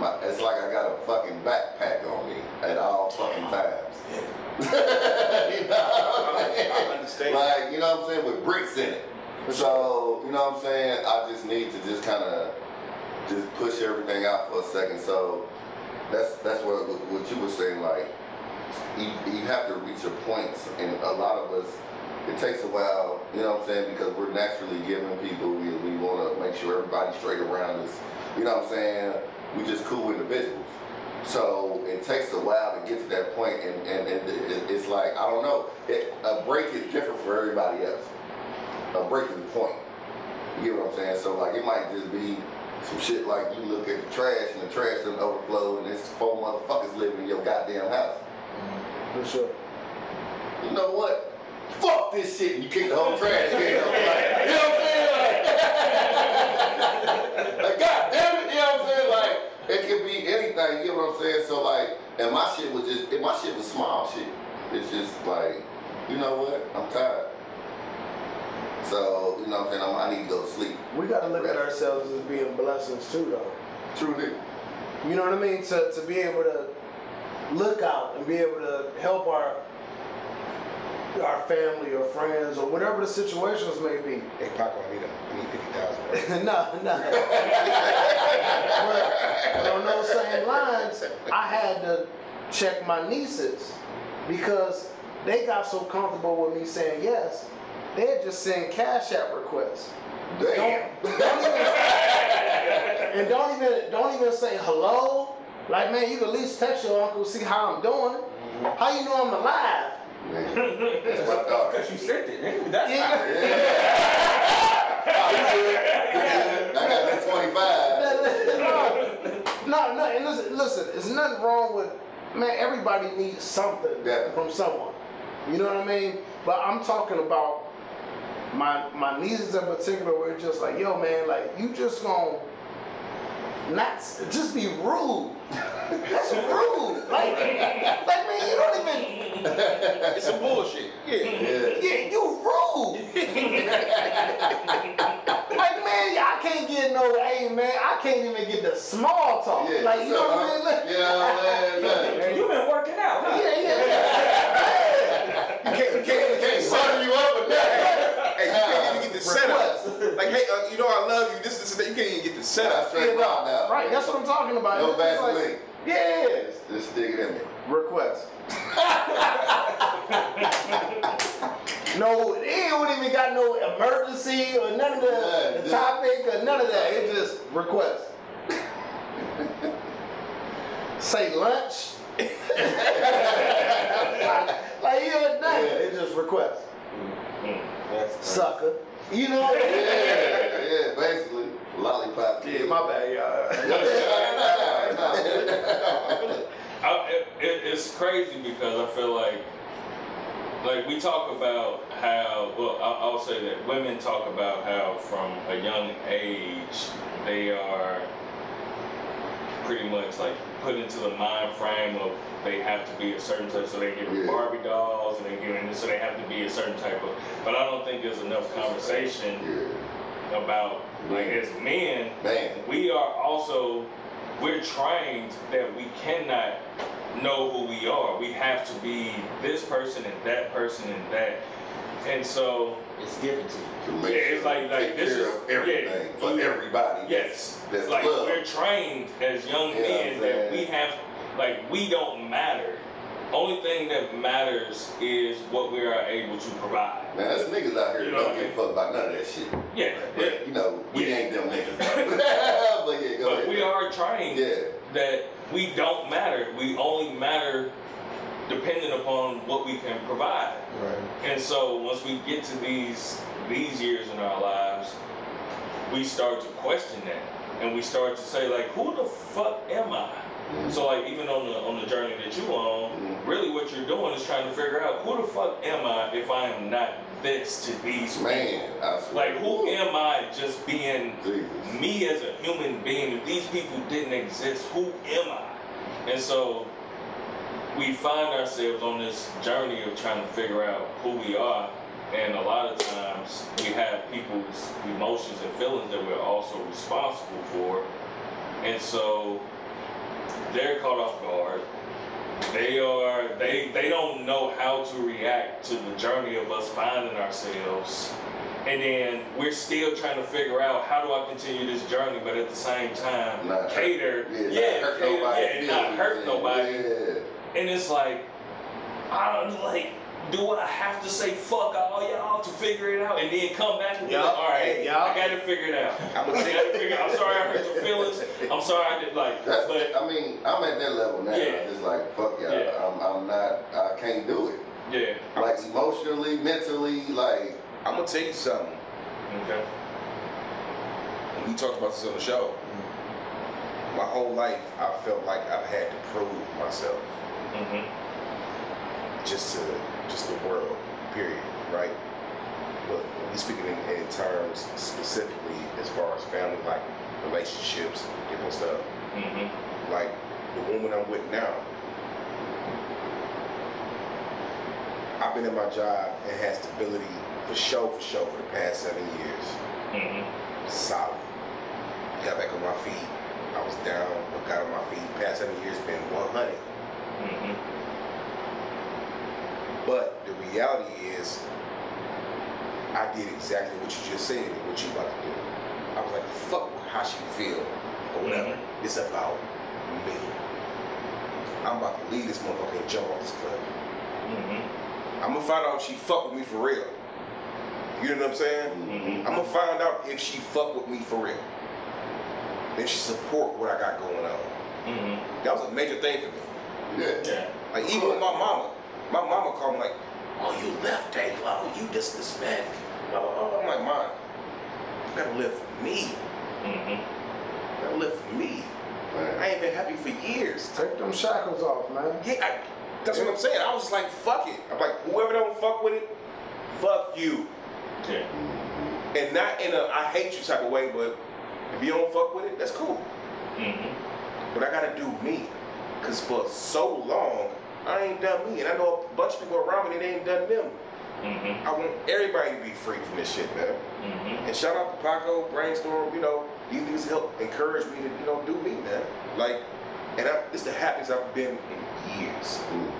my, it's like I got a fucking backpack on me at all fucking times. you know what I'm saying? I understand. Like, you know what I'm saying? With bricks in it. So, you know what I'm saying? I just need to just kind of just push everything out for a second. So that's that's what what you were saying. Like, you, you have to reach your points, point, and a lot of us, it takes a while. You know what I'm saying? Because we're naturally giving people. We we want to make sure everybody's straight around us. You know what I'm saying? We just cool individuals. So it takes a while to get to that point, and, and, and it's like I don't know. It, a break is different for everybody else. A breaking point. You get what I'm saying? So like it might just be some shit like you look at the trash and the trash doesn't overflow, and there's four motherfuckers living in your goddamn house. For sure. You know what? Fuck this shit, and you kick the whole trash can. Like, you know what I'm saying? Like, like, God damn it, you know what I'm saying? Like, it could be anything, you know what I'm saying? So like, and my shit was just, my shit was small shit. It's just like, you know what? I'm tired. So, you know what I'm saying? I'm, I need to go to sleep. We got to look at ourselves as being blessings too, though. Truly. You know what I mean? To, to be able to look out and be able to help our our family or friends or whatever the situations may be. Hey, Paco, I need, I need 50,000. no, no. but, but on those same lines, I had to check my nieces because they got so comfortable with me saying yes, they just send cash app requests. Damn. Don't, don't even, and don't even don't even say hello. Like man, you can at least text your uncle see how I'm doing. Mm-hmm. How you know I'm alive? Man, that's my dog. Because you sent it, nigga. That's Yeah. not Yeah. Oh, you good? You good? I got that 25. no, no, and listen, listen, there's nothing wrong with man, everybody needs something Definitely. from someone. You know what I mean? But I'm talking about my my nieces in particular where it's just like, yo man, like you just gonna not just be rude. That's rude. Like, like man, you don't even It's some bullshit. Yeah. Yeah. yeah, you rude. like man, I can't get no hey man, I can't even get the small talk. Yeah. Like you know what I mean? Like, Yeah, man, man. Man, you been working out, huh? yeah, yeah, yeah. You can't, you can't, you can't butter you up or nothing. Hey, you can't even get the setup. Like, hey, uh, you know I love you. This, this, that. You can't even get the setup. straight raw now. Right, that's what I'm talking about. No It's just like- Vaseline. Yeah. Just, stick it in me. Request. no, it don't even got no emergency or none of the, the topic or none of that. It just request. say lunch. Like, like you know, nothing. It just request. Mm. That's Sucker. You know what I mean? Yeah, yeah, basically. Lollipop. Yeah, my bad, y'all. I, it, it, it's crazy because I feel like, like we talk about how, well, I, I'll say that women talk about how from a young age they are pretty much like put into the mind frame of they have to be a certain type, so they give them Yeah. Barbie dolls and they give them, so they have to be a certain type of. But I don't think there's enough conversation Yeah, about like as men man. we are also we're trained that we cannot know who we are. We have to be this person and that person and that. And so It's given to you. To make Yeah, it's like- like this is- everything yeah, for you- everybody. yes, That's like love. we're trained as young Yeah, men that we have like we don't matter. Only thing that matters is what we are able to provide. Man, there's niggas out here You know don't what I give a fuck about none of that shit. Yeah, yeah. But, you know, we Yeah. ain't them niggas. but yeah, go But ahead. we are trained Yeah. that we don't matter. We only matter depending upon what we can provide. Right. And so once we get to these these years in our lives, we start to question that. And we start to say like, who the fuck am I? Mhm. So like even on the on the journey that you on, Mhm. really what you're doing is trying to figure out who the fuck am I if I am not this to these? Man, swear. Like who am I just being Jesus. me as a human being, if these people didn't exist, who am I? And so we find ourselves on this journey of trying to figure out who we are. And a lot of times we have people's emotions and feelings that we're also responsible for. And so they're caught off guard. They are they they don't know how to react to the journey of us finding ourselves. And then we're still trying to figure out how do I continue this journey, but at the same time Not hurt- cater, Yeah, yeah, not hurt cater, nobody. yeah, and not hurt nobody. Yeah. And it's like, I don't like, do what I have to say fuck all y'all to figure it out and then come back and be like, all right, yup. I got to figure it out. I I'm got gonna to figure out. I'm sorry I hurt your feelings. I'm sorry I did like, That's, but I mean, I'm at that level now. Yeah. It's like, fuck y'all. Yeah. I'm, I'm not, I can't do it. yeah. Like emotionally, mentally, like, I'm gonna tell you something. Okay. We talked about this on the show. Mm-hmm. My whole life, I felt like I've had to prove myself, Mm-hmm. just to just the world, period, right? But we speaking in, in terms specifically as far as family, like relationships, different stuff. Mm-hmm. Like the woman I'm with now, I've been in my job and had stability for show for show for the past seven years. Mm-hmm. solid. Got back on my feet. I was down, but got on my feet. Past seven years been 100. Mm-hmm. But the reality is, I did exactly what you just said and what you about to do. I was like, fuck how she feel or whatever. It's about me. I'm about to leave this motherfucker and jump off this cliff. Mm-hmm. I'm gonna find out if she fuck with me for real. You know what I'm saying? Mm-hmm. I'm gonna find out if she fuck with me for real. If she support what I got going on. Mm-hmm. That was a major thing for me. Yeah. Yeah. Like even with my mama, my mama called me like, "Oh, you left Dave. Oh, you this this. Oh, I'm like, "Mom, you gotta live for me. Mm-hmm. You gotta live for me. I ain't been happy for years." Take them shackles off, man. Yeah, I, that's what I'm saying. I was just like, "Fuck it." I'm like, whoever don't fuck with it, fuck you. Yeah. And not in a I hate you type of way, but if you don't fuck with it, that's cool. Mm-hmm. But I gotta do me. Cause for so long, I ain't done me. And I know a bunch of people around me that ain't done them. Mm-hmm. I want everybody to be free from this shit, man. Mm-hmm. And shout out to Paco, Brainstorm, you know, these niggas help encourage me to, you know, do me, man. Like, and I, it's the happiest I've been in years. Mm.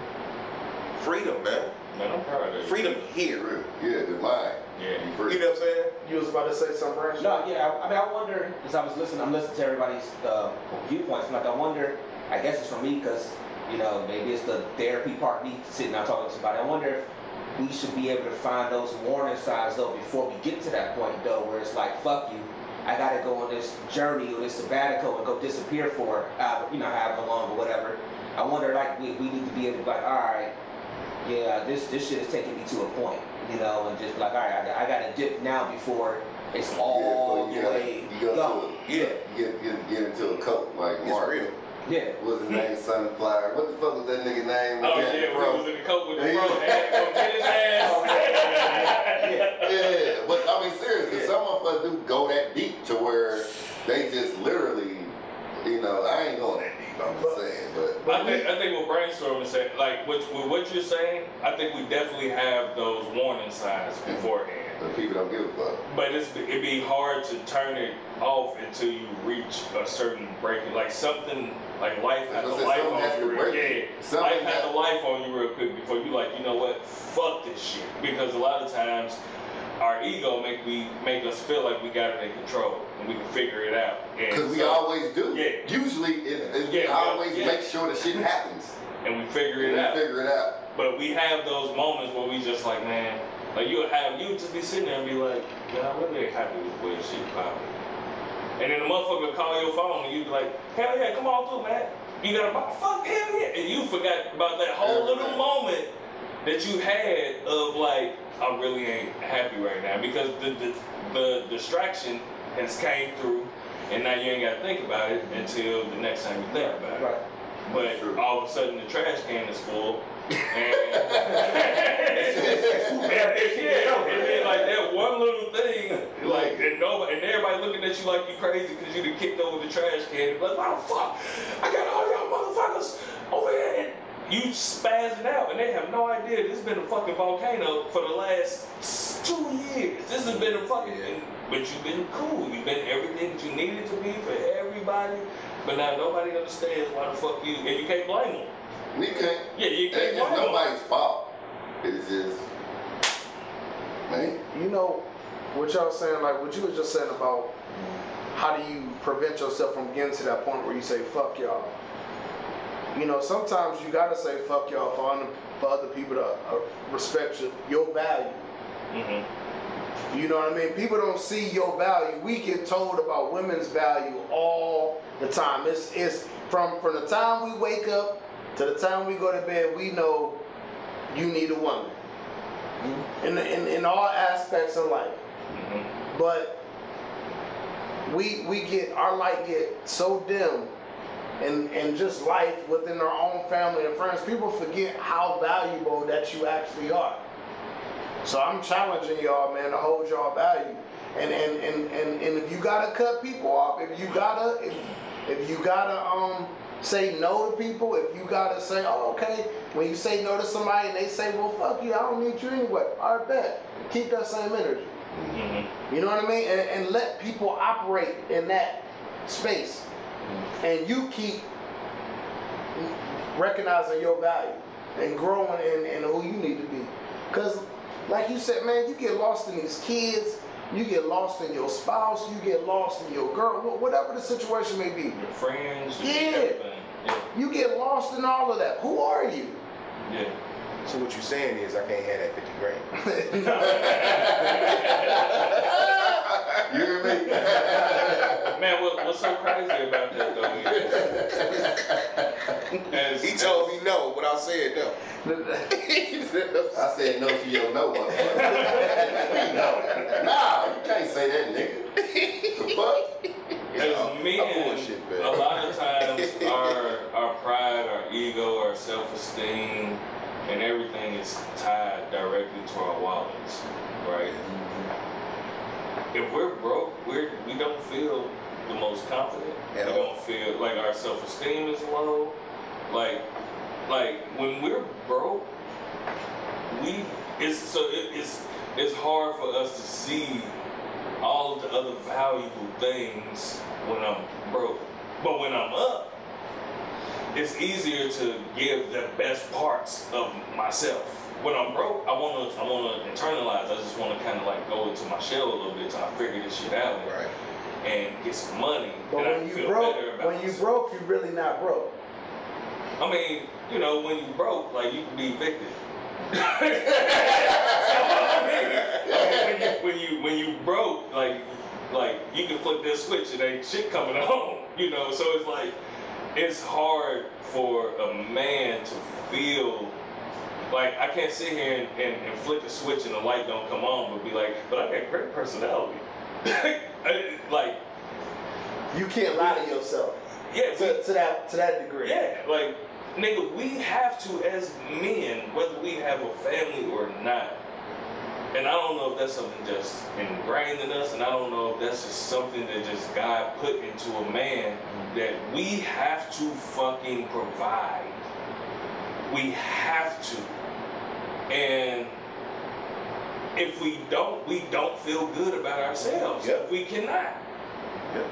Freedom, man. Man, I'm proud of you. Freedom here. Yeah, the mind. Yeah. You You know what I'm saying? You was about to say something, Rashad? No, yeah, I, I mean, I wonder, because I was listening, I'm listening to everybody's uh, viewpoints, and like, I wonder, I guess it's for me, because, you know, maybe it's the therapy part, me sitting down talking to somebody. I wonder if we should be able to find those warning signs, though, before we get to that point, though, where it's like, fuck you, I gotta go on this journey or this sabbatical and go disappear for, uh, you know, however long or whatever. I wonder, like, we, we need to be able to be like, all right, yeah, this this shit is taking me to a point, you know, and just like, all right, I, I gotta dip now before it's all yeah, the way you, go Yeah, you get, get, get into a coat like It's Mark. real. Yeah. What's his name? Sunflower. What the fuck was that nigga name? Oh With yeah, bro? we was in the coat with the He- bro. They had to go get his ass. Yeah, but I mean seriously, some of us do go that deep to where they just literally, you know, I ain't going that deep. I'm just saying, but I think I think what brainstorming saying, like what with what you're saying, I think we definitely have those warning signs beforehand. the people don't give a fuck. But it's it'd be hard to turn it off until you reach a certain breaking, like something like life has a life said, something has on you real you. yeah. Life has a life on you real quick before you like, you know what, fuck this shit. Because a lot of times our ego make we make us feel like we got it in control and we can figure it out. Because we so- always do. Yeah. Usually, it, it, Yeah, always al- yeah. make sure the shit happens. and we figure And it we out. figure it out. But we have those moments where we just like, man, like you would have you just be sitting there and be like, man, I really happy with the way this shit popping. And then the motherfucker call your phone and you'd be like, hell yeah, come on through, man. You got a bo- fuck hell yeah. And you forgot about that whole little moment that you had of like, I really ain't happy right now because the the, the distraction has came through and now you ain't gotta think about it until the next time you think about it. Right. But all of a sudden the trash can is full. And, yeah, and then like that one little thing, like and nobody and everybody looking at you like you crazy because you done kicked over the trash can. Like, why the fuck? I got all y'all motherfuckers over here. And you spazzing out, and they have no idea this has been a fucking volcano for the last two years. This has been a fucking. But you've been cool. You've been everything that you needed to be for everybody. But now nobody understands why the fuck you, and you can't blame them. We can't. Yeah, you can't blame them. nobody's fault. It's just, man. You know, what y'all saying, like what you was just saying about how do you prevent yourself from getting to that point where you say fuck y'all. You know, sometimes you gotta say fuck y'all for other, for other people to uh, respect your, your value. Mm-hmm. You know what I mean? People don't see your value. We get told about women's value all the time. It's it's from from the time we wake up to the time we go to bed. We know you need a woman in, in in all aspects of life. Mm-hmm. But we we get our light get so dim and and just life within our own family and friends. People forget how valuable that you actually are. So I'm challenging y'all, man, to hold y'all value. And and, and, and and if you gotta cut people off, if you gotta if if you gotta um say no to people, if you gotta say, oh okay, when you say no to somebody and they say, well fuck you, I don't need you anyway. Right, bet. Keep that same energy. Mm-hmm. You know what I mean? And, and let people operate in that space. And you keep recognizing your value and growing in, in who you need to be. Because, like you said, man, you get lost in these kids, you get lost in your spouse, you get lost in your girl, whatever the situation may be. Your friends, your Yeah. Yeah. You get lost in all of that. Who are you? Yeah. So what you're saying is I can't have that 50 grand. You hear me? Man, what, what's so crazy about that though is, as, He told me no without saying no. I said no to your no motherfucker. we know. Nah, you can't say that, nigga. The fuck? as men, bullshit, man. a lot of times our our pride, our ego, our self-esteem, and everything is tied directly to our wallets, right? Mm-hmm. If we're broke, we're we don't feel the most confident. At we all. don't feel like our self-esteem is low. Like like when we're broke, we it's so it, it's it's hard for us to see all of the other valuable things when I'm broke. But when I'm up, it's easier to give the best parts of myself. When I'm broke, I wanna I wanna internalize. I just wanna kinda like go into my shell a little bit till I figure this shit out and, Right. and get some money. But and I when you broke, when you broke, you're really not broke. I mean, you know, when you broke, like you can be evicted. When, you, when you when you broke, like like you can flip this switch and ain't shit coming on, you know. So it's like it's hard for a man to feel like I can't sit here and, and, and flick a switch and the light don't come on, but be like, but I got great personality. like, You can't lie to yourself yeah, we, to, to that to that degree. yeah, like nigga, we have to as men, whether we have a family or not. And I don't know if that's something just ingrained in us, and I don't know if that's just something that just God put into a man that we have to fucking provide. We have to. And if we don't, we don't feel good about ourselves. Yep. We cannot. Yep.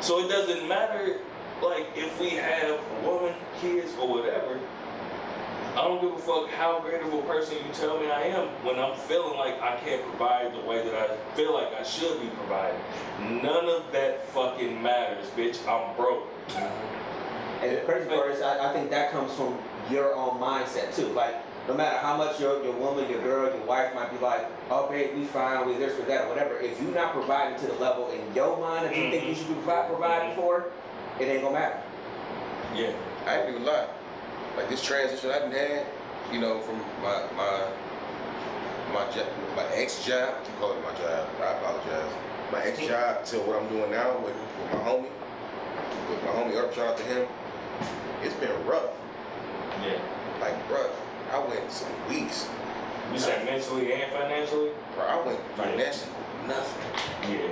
So it doesn't matter, like, if we have a woman, kids, or whatever. I don't give a fuck how great of a person you tell me I am when I'm feeling like I can't provide the way that I feel like I should be providing. None of that fucking matters, bitch. I'm broke. And the crazy part is, I, I think that comes from your own mindset too. Like, no matter how much your, your woman, your girl, your wife might be like, oh, babe, we fine, we this, we that, or whatever. If you're not providing to the level in your mind that you think you mm-hmm. should be provi- providing for, it ain't gonna matter. Yeah. I ain't even lie. Like this transition I done had, you know, from my my my job, my ex job, I keep calling it my job. I apologize. My ex job to what I'm doing now with, with my homie, with my homie Earp, shout out to him. It's been rough, Yeah. like rough. I went some weeks. You say mentally and financially? Bro, I went financially nothing. Yeah.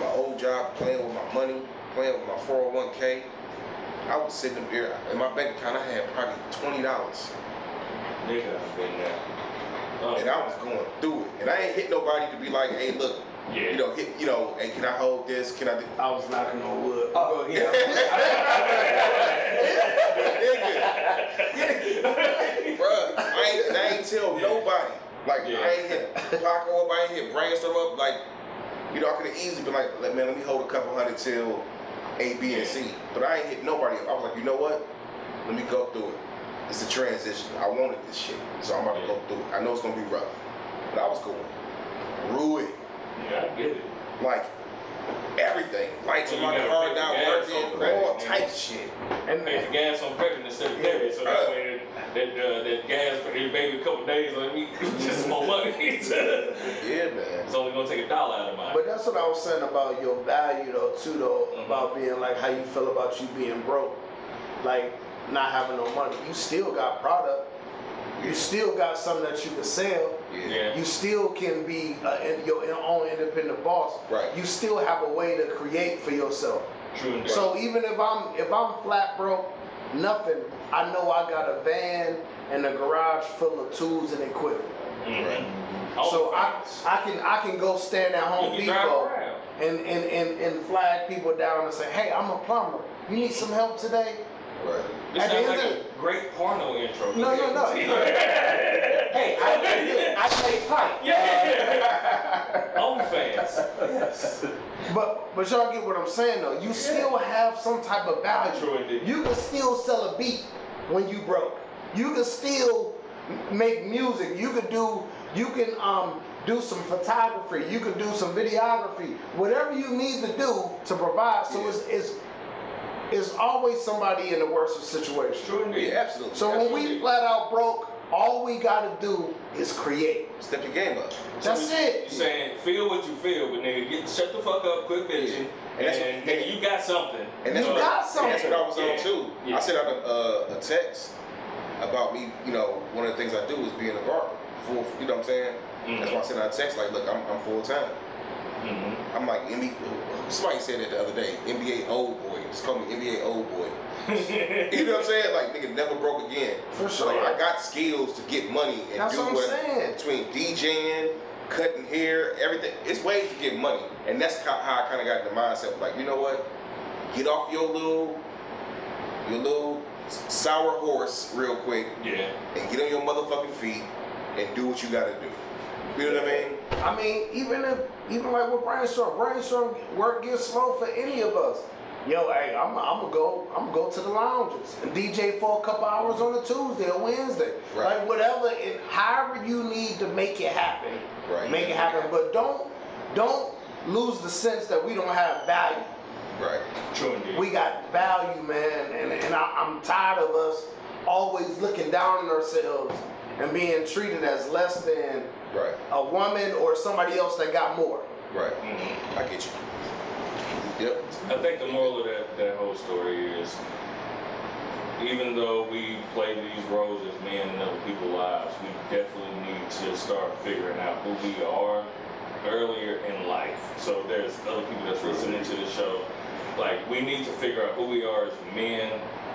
My old job, playing with my money, playing with my 401k. I was sitting up there in my bank account. I had probably twenty dollars. Nigga, I've been there. Uh, and I was going through it. And I ain't hit nobody to be like, hey, look, yeah. you know, hit, you know, hey, can I hold this? Can I do? I was knocking on wood. Oh, yeah. Bruh, I ain't, and I ain't tell Yeah. nobody. Like, Yeah. I ain't hit Paco up, I ain't hit Brainstorm up. Like, you know, I could have easily been like, man, let me hold a couple hundred till A, B, and C. But I ain't hit nobody up. I was like, you know what? Let me go through it. It's a transition. I wanted this shit. So I'm about to go through it. I know it's gonna be rough. But I was going it. yeah, I get it. like everything. Lights Well, on you my car not working, on credit, all man. types of shit. And Pay the gas on credit instead of debit, so that way that uh, that gas for maybe a couple days, on me just some more money. it's Yeah, man. It's only gonna take a dollar out of mine. But that's what I was saying about your value though too though, Mhm. about being like how you feel about you being broke. Like not having no money. You still got product. You still got something that you can sell. Yeah. yeah. You still can be uh, in your own independent boss. Right. You still have a way to create for yourself. True and So even if I'm if I'm flat broke, nothing, I know I got a van and a garage full of tools and equipment. Mm-hmm. So I I can I can go stand at Home you can drive Depot and, and, and, and flag people down and say, hey, I'm a plumber. You need some help today? Right. This At the end like of a great porno intro. No, no, no. Hey, I. I made pipe. Yeah. OnlyFans. Yes. But but y'all get what I'm saying though. You still have some type of value. You can still sell a beat when you broke. You can still make music. You can do you can um do some photography. You can do some videography. Whatever you need to do to provide. So it's it's it's always somebody in the worst of situations. True indeed. Yeah, absolutely. So when we flat out broke, all we gotta do is create. step your game up. That's you- it. You saying feel what you feel, but nigga, get shut the fuck up, quit bitching, And that's and what- nigga, you got something. And that's You what got I, something. And that's what I was Yeah. on too. Yeah. I sent out a, uh, a text about me. You know, one of the things I do is being a barber. Full, you know what I'm saying? That's why I sent out a text like, look, I'm, I'm full time. Mm-hmm. I'm like NBA. Somebody said it the other day. NBA old boy. Just call me NBA old boy. You know what I'm saying? Like nigga never broke again. For sure. like, I got skills to get money and That's do what I'm what saying. between DJing, cutting hair, everything. It's ways to get money, and that's how, how I kind of got the mindset. Like you know what? Get off your little, your little sour horse real quick, yeah. and get on your motherfucking feet and do what you got to do. You know what I mean? I mean, even if even like with brainstorm, brainstorm work gets slow for any of us. Yo, hey, I'm I'm gonna go I'm gonna go to the lounges and DJ for a couple hours on a Tuesday or Wednesday, Right. like whatever. It, however you need to make it happen, Right. make it happen. But don't don't lose the sense that we don't have value. Right. True indeed. We got value, man, and, and I, I'm tired of us always looking down on ourselves and being treated as less than Right. a woman or somebody else that got more. Right. Mhm. I get you. Yep. I think the moral of that, that whole story is even though we play these roles as men in other people's lives, we definitely need to start figuring out who we are earlier in life. So there's other people that's listening to the show. Like we need to figure out who we are as men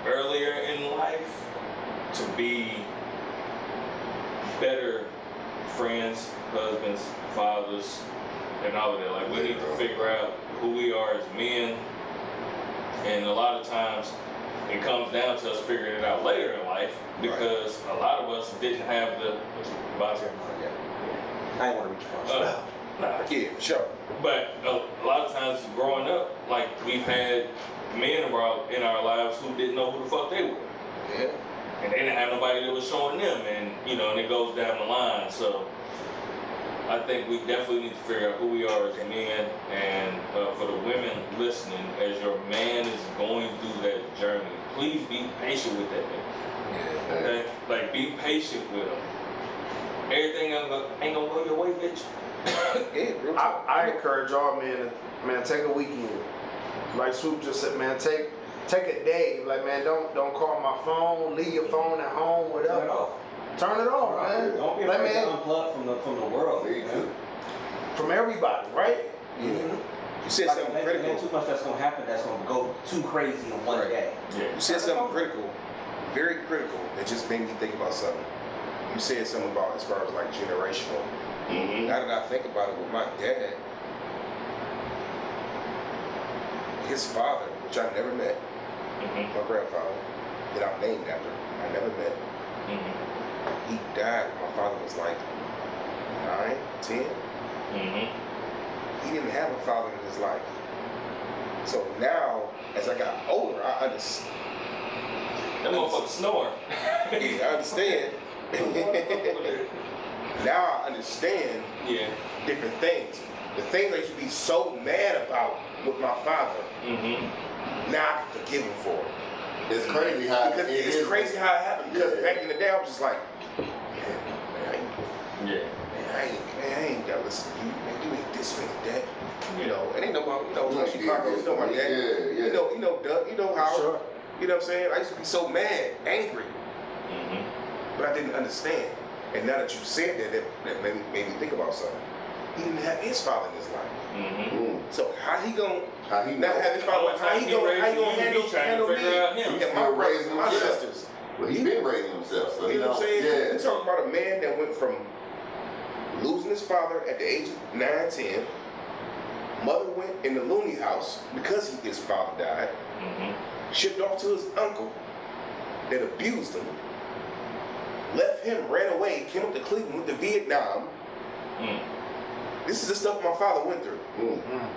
earlier in life to be better friends, husbands, fathers, and all of that. Like we need to figure out who we are as men. And a lot of times it comes down to us figuring it out later in life because a lot of us didn't have the Bobby, I ain't want to reach across. uh, nah. Yeah, sure. But a, a lot of times growing up, like we've had men in our, in our lives who didn't know who the fuck they were. Yeah. and they didn't have nobody that was showing them, and you know, and it goes down the line. So I think we definitely need to figure out who we are as men, and uh, for the women listening, as your man is going through that journey, please be patient with that man. Yeah. Okay, like be patient with him. Everything ain't gonna, ain't gonna go your way, bitch. Yeah, I. I encourage y'all, men, to- man, take a weekend. Like Swoop just said, man, take take a day. Like, man, don't don't call my phone. Leave your phone at home, Turn whatever. It off. Turn it off, man. Don't be Like, afraid to man, unplug from the from the world. Me man. from everybody, right? Yeah. You said Like, something ain't- ain't critical. too much that's gonna happen that's gonna go too crazy in one Right. day. Yeah. You said something critical, very critical, that just made me think about something. You said something about as far as like generational. Mm-hmm. Now that I think about it, with my dad, his father, which I never met, Mm-hmm. my grandfather, that I'm named after, I never met. Mm-hmm. He died my father was like nine, ten. Mm-hmm. He didn't have a father in his life. So now, as I got older, I understand. That motherfucker snoring. Yeah, I understand. now I understand yeah. different things. The things I used to be so mad about with my father, Mm-hmm. now I can forgive him for it. It's crazy how Because it it's is. crazy how it happened. Because Yeah. back in the day, I was just like, man, man, I ain't, Yeah. man, I ain't, man, I ain't to you. Man, you ain't this, you ain't that. You know, it ain't nobody, you know, Yeah, like Chicago, you know my yeah, dad. yeah. You know, you know Doug, you know how, Sure. You know what I'm saying? I used to be so mad, angry, Mm-hmm. but I didn't understand. And now that you said that, that, that made, me, made me think about something. He didn't have his father in his life. Mm-hmm. Mm. So how he gonna How he not know? have his father? How he gonna, how he gonna handle, handle me? And my brothers and my sisters. Well, he been raising himself, so You know what I'm saying? Yeah. We're talking about a man that went from losing his father at the age of 9, 10. Mother went in the loony house because he, his father died. Mm-hmm. Shipped off to his uncle that abused him. Left him, ran away, came up to Cleveland, went to Vietnam. Mm. This is the stuff my father went through. Mm.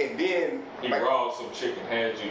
And then, He like, robbed some chicken, had you.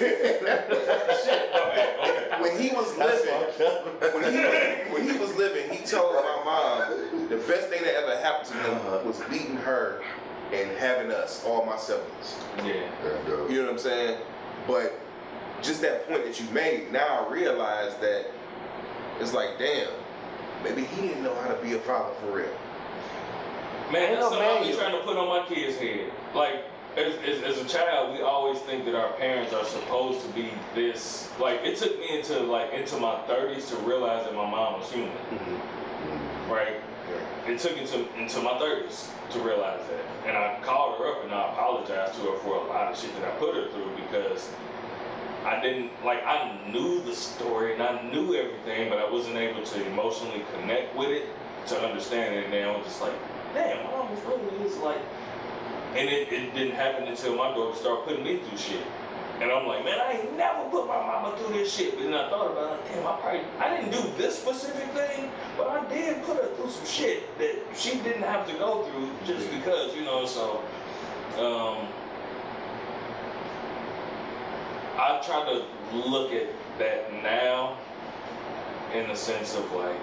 Shit. My bad. Okay. when he was living, when he was, when he was living, he told my mom the best thing that ever happened to him was meeting her and having us, all my siblings. Yeah. You know what I'm saying? But just that point that you made, now I realize that it's like, damn, maybe he didn't know how to be a father for real. Man, Ain't that's no something I be manual. trying to put on my kids' head. Like, as, as, as a child, we always think that our parents are supposed to be this. Like, it took me into like into my 30s to realize that my mom was human. Mm-hmm. Right? It took into into my 30s to realize that, and I called her up and I apologized to her for a lot of shit that I put her through because I didn't like I knew the story and I knew everything, but I wasn't able to emotionally connect with it to understand it. And then I was just like, damn, my mom was really is like, and it, it didn't happen until my daughter started putting me through shit. And I'm like, man, I ain't never put my mama through this shit. But then I thought about it, damn, I probably, I didn't do this specific thing, but I did put her through some shit that she didn't have to go through just because, you know, so, um, I try to look at that now in the sense of like,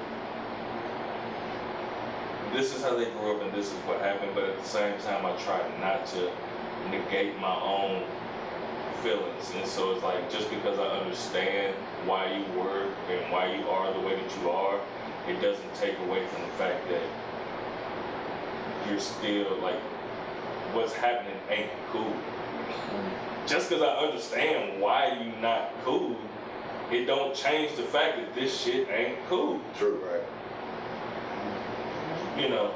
this is how they grew up and this is what happened, but at the same time, I try not to negate my own feelings. And so it's like, just because I understand why you were and why you are the way that you are, it doesn't take away from the fact that you're still like, what's happening ain't cool. Just because I understand why you not cool, it don't change the fact that this shit ain't cool True. Right. You know,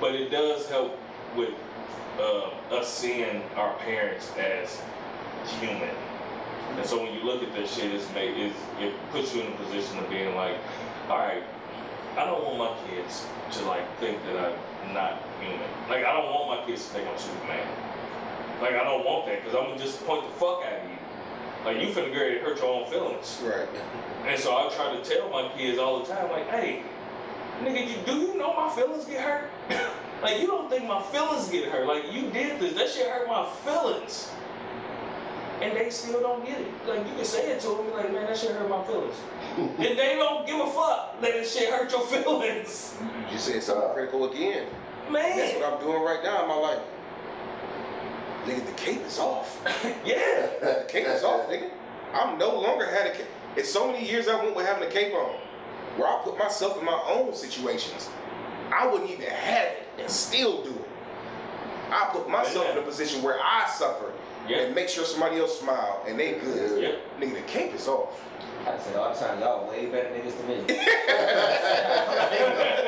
but it does help with uh, us seeing our parents as human. And so when you look at this shit, it's made, it's, it puts you in a position of being like, all right, I don't want my kids to like think that I'm not human. Like I don't want my kids to think I'm Superman. Like I don't want that because I'm gonna just point the fuck out of you. Like you finna get ready to hurt your own feelings. Right. And so I try to tell my kids all the time, like, hey, nigga, you, do you know my feelings get hurt? like, you don't think my feelings get hurt. Like, you did this. That shit hurt my feelings. And they still don't get it. Like, you can say it to them, like, man, that shit hurt my feelings. and they don't give a fuck that that shit hurt your feelings. You said something critical again. Man. That's what I'm doing right now in my life. Nigga, the cape is off. Yeah. The cape is off, nigga. I'm no longer had a cape. It's so many years I went with having a cape on, where I put myself in my own situations. I wouldn't even have it and still do it. I put myself in a position where I suffer Yeah. and make sure somebody else smile and they good. Yeah. Nigga, the cape is off. I said all the time, y'all way better niggas than me.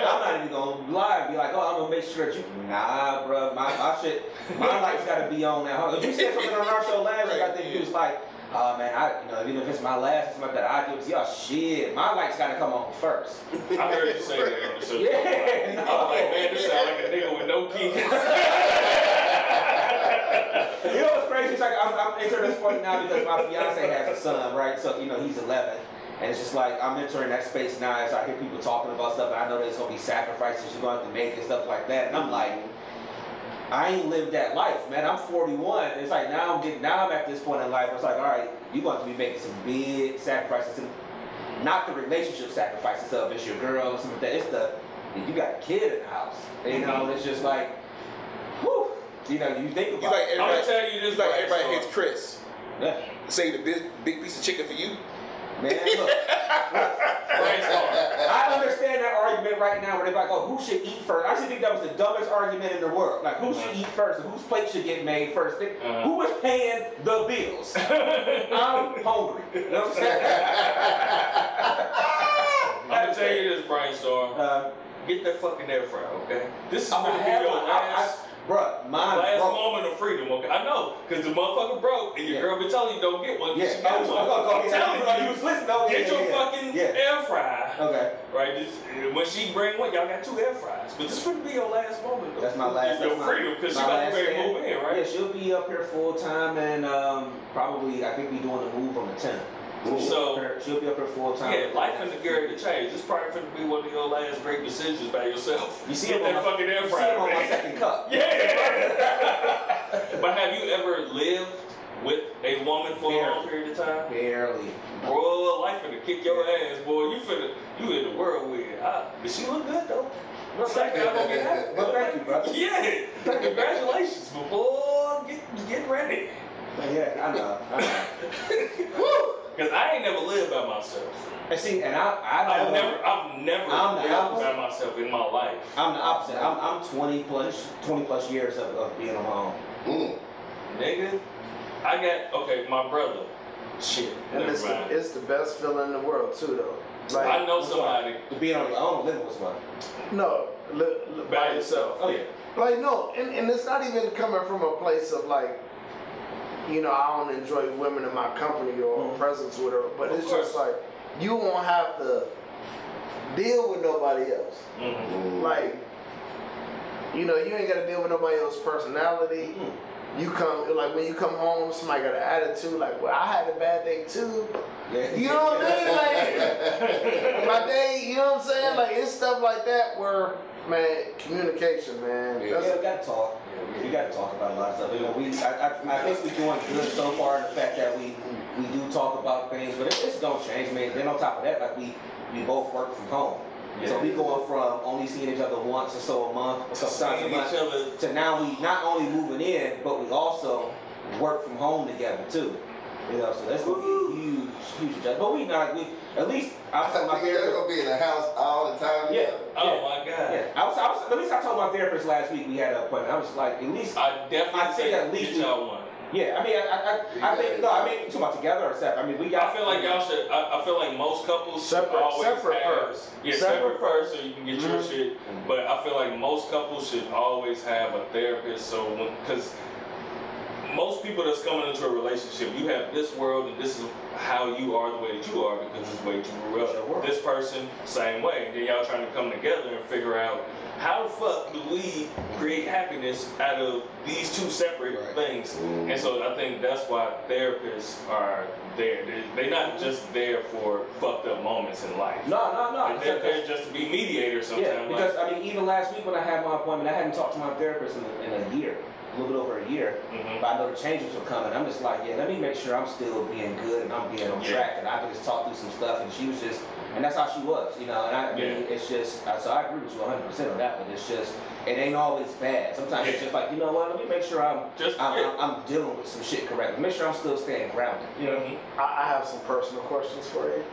I'm not even gonna lie and be like, oh, I'm gonna make sure that you. Nah, bro, my, my shit, my light's gotta be on now. If you said something on our show last week, I think you was like, oh man, I, you know, even if it's my last, it's my that I do, y'all shit, my light's gotta come on first. I heard you say that on the show. Yeah, I was like, man, this sound like a nigga with no kids. You know what's crazy? It's like I'm, I'm entering this point now because my fiance has a son, right? So you know he's 11, and it's just like I'm entering that space now as I hear people talking about stuff, and I know there's gonna be sacrifices you're gonna have to make and stuff like that, and I'm like. I ain't lived that life, man. I'm 41. It's like now I'm getting now I'm at this point in life. It's like, all right, you're going to be making some big sacrifices, and not the relationship sacrifices of it's your girl or something like that. It's the you got a kid in the house. You know, mm-hmm. it's just like, whew. You know, you think You about like it. I'm gonna everybody, tell you this, like Brian, everybody so- hates Chris. Yeah. Say the big, big piece of chicken for you. Man, look, I understand that argument right now where they're like, oh, who should eat first? I actually think that was the dumbest argument in the world. Like, who should eat first and whose plate should get made first? Think, Uh-huh. Who is paying the bills? I'm hungry. You know what I'm saying? I'm gonna tell you this, brainstorm. Uh, Get that fucking air fryer, okay? This is I'm gonna gonna be have your one. I, last, I, bruh, my last broke. moment of freedom, okay? I know, cause the motherfucker broke, and your Yeah. girl been telling you don't get one. Yeah, she got one. I'm telling you, you, was listening. Yeah, get your yeah, yeah. fucking Yeah. air fryer, Okay. right? Just, when she bring one, y'all got two air fryers, but this is gonna be your last moment. Though. That's my last. Your freedom, cause she my got to ready to stand. move in, right? Yeah, she'll be up here full time and um, probably I think we doing the move on the 10th. So she'll, So- be up here, she'll be up here full time. Yeah, life in the Gary to change. This probably finna be one of your last great decisions by yourself. You see Get him on that fucking air you see fryer, on my second cup. Yeah. but have you ever lived with a woman for a long period of time? Barely. Boy, life finna kick your ass, boy. You finna, you in the world with it. I, but she look good though. Well, Thank God I'm gonna get happy. Well, thank you, brother. Yeah. Congratulations, but boy, get get ready. Yeah, I know. I know. Woo! Cause I ain't never lived by myself. And see, and I, I don't I've never, I've never I'm lived opposite. by myself in my life. I'm the opposite. I'm, I'm 20 plus 20 plus years of, of being on my own. Mm. Nigga, I got okay. My brother, shit. And it's the, it's the best feeling in the world too, though. Like, I know somebody To being on your own, living was fun. no, li, li, by yourself. Oh yeah. Like no, and, and it's not even coming from a place of like, you know, I don't enjoy women in my company or Mhm. presence with her, but Of it's just like you won't have to deal with nobody else. Mhm. Like, you know, you ain't gotta deal with nobody else's personality. Mm. you come like when you come home, somebody got an attitude like, well, I had a bad day too. Yeah. You know what I mean? Like my day, you know what I'm saying? Like it's stuff like that where man, communication, man. Yeah. Yeah, That's- we gotta talk. We gotta talk about a lot of stuff. You know, we, I, I, I think we're doing good so far in the fact that we, we do talk about things, but it, it's gonna change, man. Then on top of that, like we, we both work from home. So we going from only seeing each other once or so a month, a month, other. to now we not only moving in, but we also work from home together too. You know, so that's gonna be a huge, huge adjustment. But we not, we, at least, I was telling my Nigga, they're gonna be in the house all the time. Yeah. Oh my god. Yeah, I was, I was, at least I told my therapist last week we had an appointment. I was like, at least I definitely I think say at least y'all one. Yeah, I mean, I, I, I, I think no, I mean, talking about together or separate. I mean, we got. I feel like y'all should. I, I feel like most couples should Separate- always separate have, first. Yeah, Separate separate, first, so you can get your Mhm. shit. But I feel like most couples should always have a therapist. So because most people that's coming into a relationship, you have this world and this is how you are the way that you are because it's the way that you grew It's up. world. This person, same way. And then y'all trying to come together and figure out how the fuck do we create happiness out of these two separate Right. things. Mm. And so I think that's why therapists are there. They- They're not just there for fucked up moments in life. No, no, no. They're there just to be mediators sometimes. Yeah, sometimes. because like, I mean, even last week when I had my appointment, I hadn't talked to my therapist in a, in a year, a little bit over a year. Mhm. But I know the changes were coming. I'm just like, yeah, let me make sure I'm still being good and I'm being on Yeah. track. And I can just talk through some stuff. And she was just, and that's how she was, you know. And I, I mean, it's just, so I agree with you 100 percent on that. But it's just, it ain't always bad. Sometimes it's just like, you know what? Let me make sure I'm, Just I'm, yeah. I'm, I'm dealing with some shit correctly. Make sure I'm still staying grounded. You know. Mhm. I, I have some personal questions for you.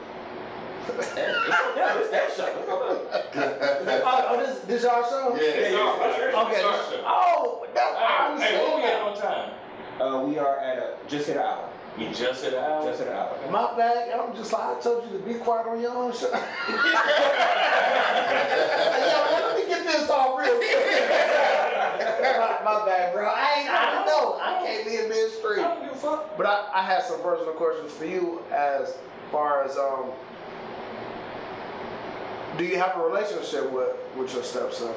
Yeah, it's that show. oh, oh, this, this y'all show? Yeah. Our- it's our Okay. Oh, that's I Hey, what we at on time? Uh, we are at a just hit an hour. We just hit an hour. Just hit an hour. My bad. I'm just like I told you to be quiet on your own show. Yo, let me get this off real quick. my, my bad, bro. I ain't. I don't know. I can't be in mid I don't give a fuck. But I, I had some personal questions for you as far as um. Do you have a relationship with with your stepson?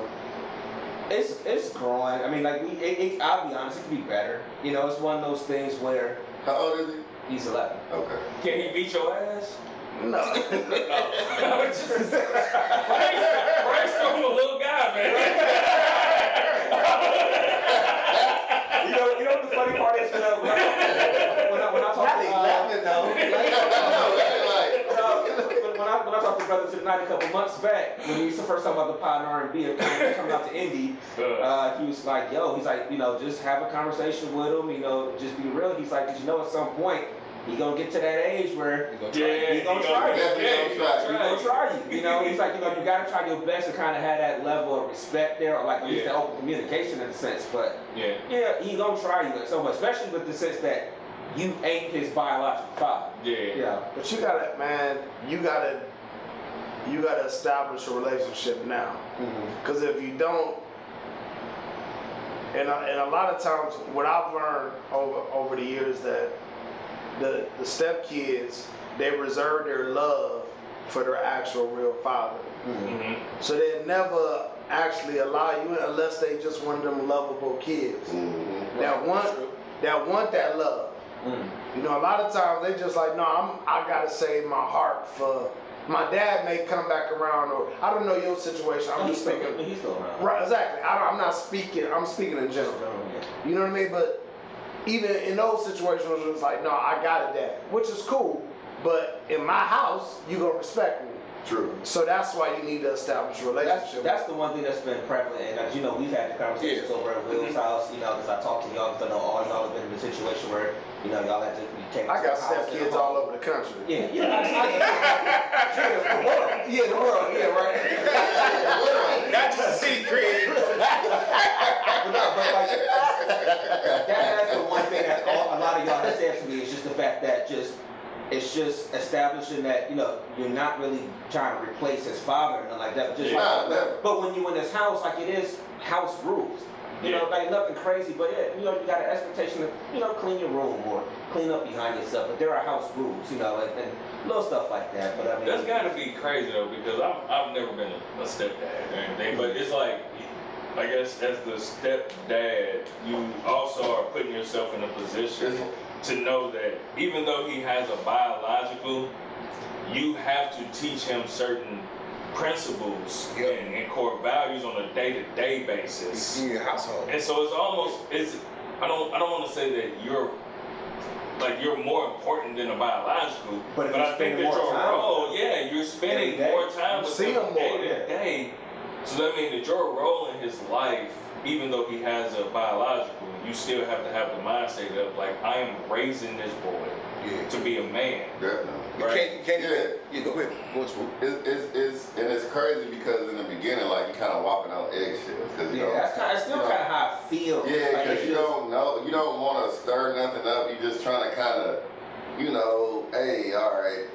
It's it's growing. I mean, like we. It, it, I'll be honest. It could be better. You know, it's one of those things where How old is he? he's 11. Okay. Can he beat your ass? No. Just- Frank's, Frank's from a little guy, man. You know, you know what the funny part is? When I, when I, when I, when I talk Not to uh, 11 though. Like, No, when, when I when I talked to the night a couple months back, when he was the first time about the pod R and B and coming out to Indy, Uh, he was like, "Yo," he's like, you know, just have a conversation with him, you know, just be real. He's like, 'cause you know, at some point, he gonna get to that age where yeah, He gonna try it. Definitely gonna he try it. he gonna try you. You know, he's like, you know, you gotta try your best to kind of have that level of respect there, or like at least Yeah. that open communication in a sense. But Yeah. yeah, he gonna try you at some point, especially with the sense that you ain't his biological father. Yeah. Yeah. But you gotta, man, you gotta, you gotta establish a relationship now. Mm-hmm. Because if you don't, and a, and a lot of times, what I've learned over over the years that the the stepkids they reserve their love for their actual real father. Mhm. So they never actually allow you in unless they just one of them lovable kids Mhm. that want that want that love. Mm. You know, a lot of times they just like, no, I'm I gotta save my heart for my dad may come back around or I don't know your situation. I'm just speaking. he's still around. Right, exactly. I don't, I'm not speaking. I'm speaking in general. You know what I mean? But even in those situations, it's like, no, I got a dad, which is cool. But in my house, you gonna respect me. True. So that's why you need to establish a relationship. that's the one thing that's been prevalent, and as you know, we've had the conversations over at Will's mm-hmm. house, you know, because I talked to y'all, because I know all y'all have been in a situation where, you know, y'all had to, you came I got the step kids all over the country. Yeah, yeah, I, I, yeah, the world, yeah, the world, yeah, right. Not just a city created. but no, but like, that, that's the one thing that all, a lot of y'all have said to me is just the fact that just it's just establishing that you know you're not really trying to replace his father and nothing like that, but just Yeah. like, but when you in this house, like it is house rules. You know, like nothing crazy, but yeah, you know, you got an expectation to, you know, clean your room or clean up behind yourself. But there are house rules, you know, and, and little stuff like that. But I mean, That's gotta be crazy though, because I've, I've never been a, a stepdad or anything, but it's like, I guess as the stepdad, you also are putting yourself in a position to know that even though he has a biological, you have to teach him certain principles Yep. and, and core values on a day-to-day basis. in your household. And so it's almost it's I don't I don't want to say that you're like you're more important than a biological, But but I think that more your role, oh, yeah, you're spending more time with see him more, day to day. So that means that your role in his life, even though he has a biological, you still have to have the mindset of like I am raising this boy Yeah. to be a man. Definitely. You Right. can't, you can't Yeah. even, yeah, go ahead. Go. It's, it's, it's, and it's crazy because in the beginning, like, you kind of walking on eggshells. Cause you Yeah, know, that's kind. That's still you know, kind of how I feel. Yeah, because it's you just- don't know, you don't want to stir nothing up. You're just trying to kind of, you know, hey, all right.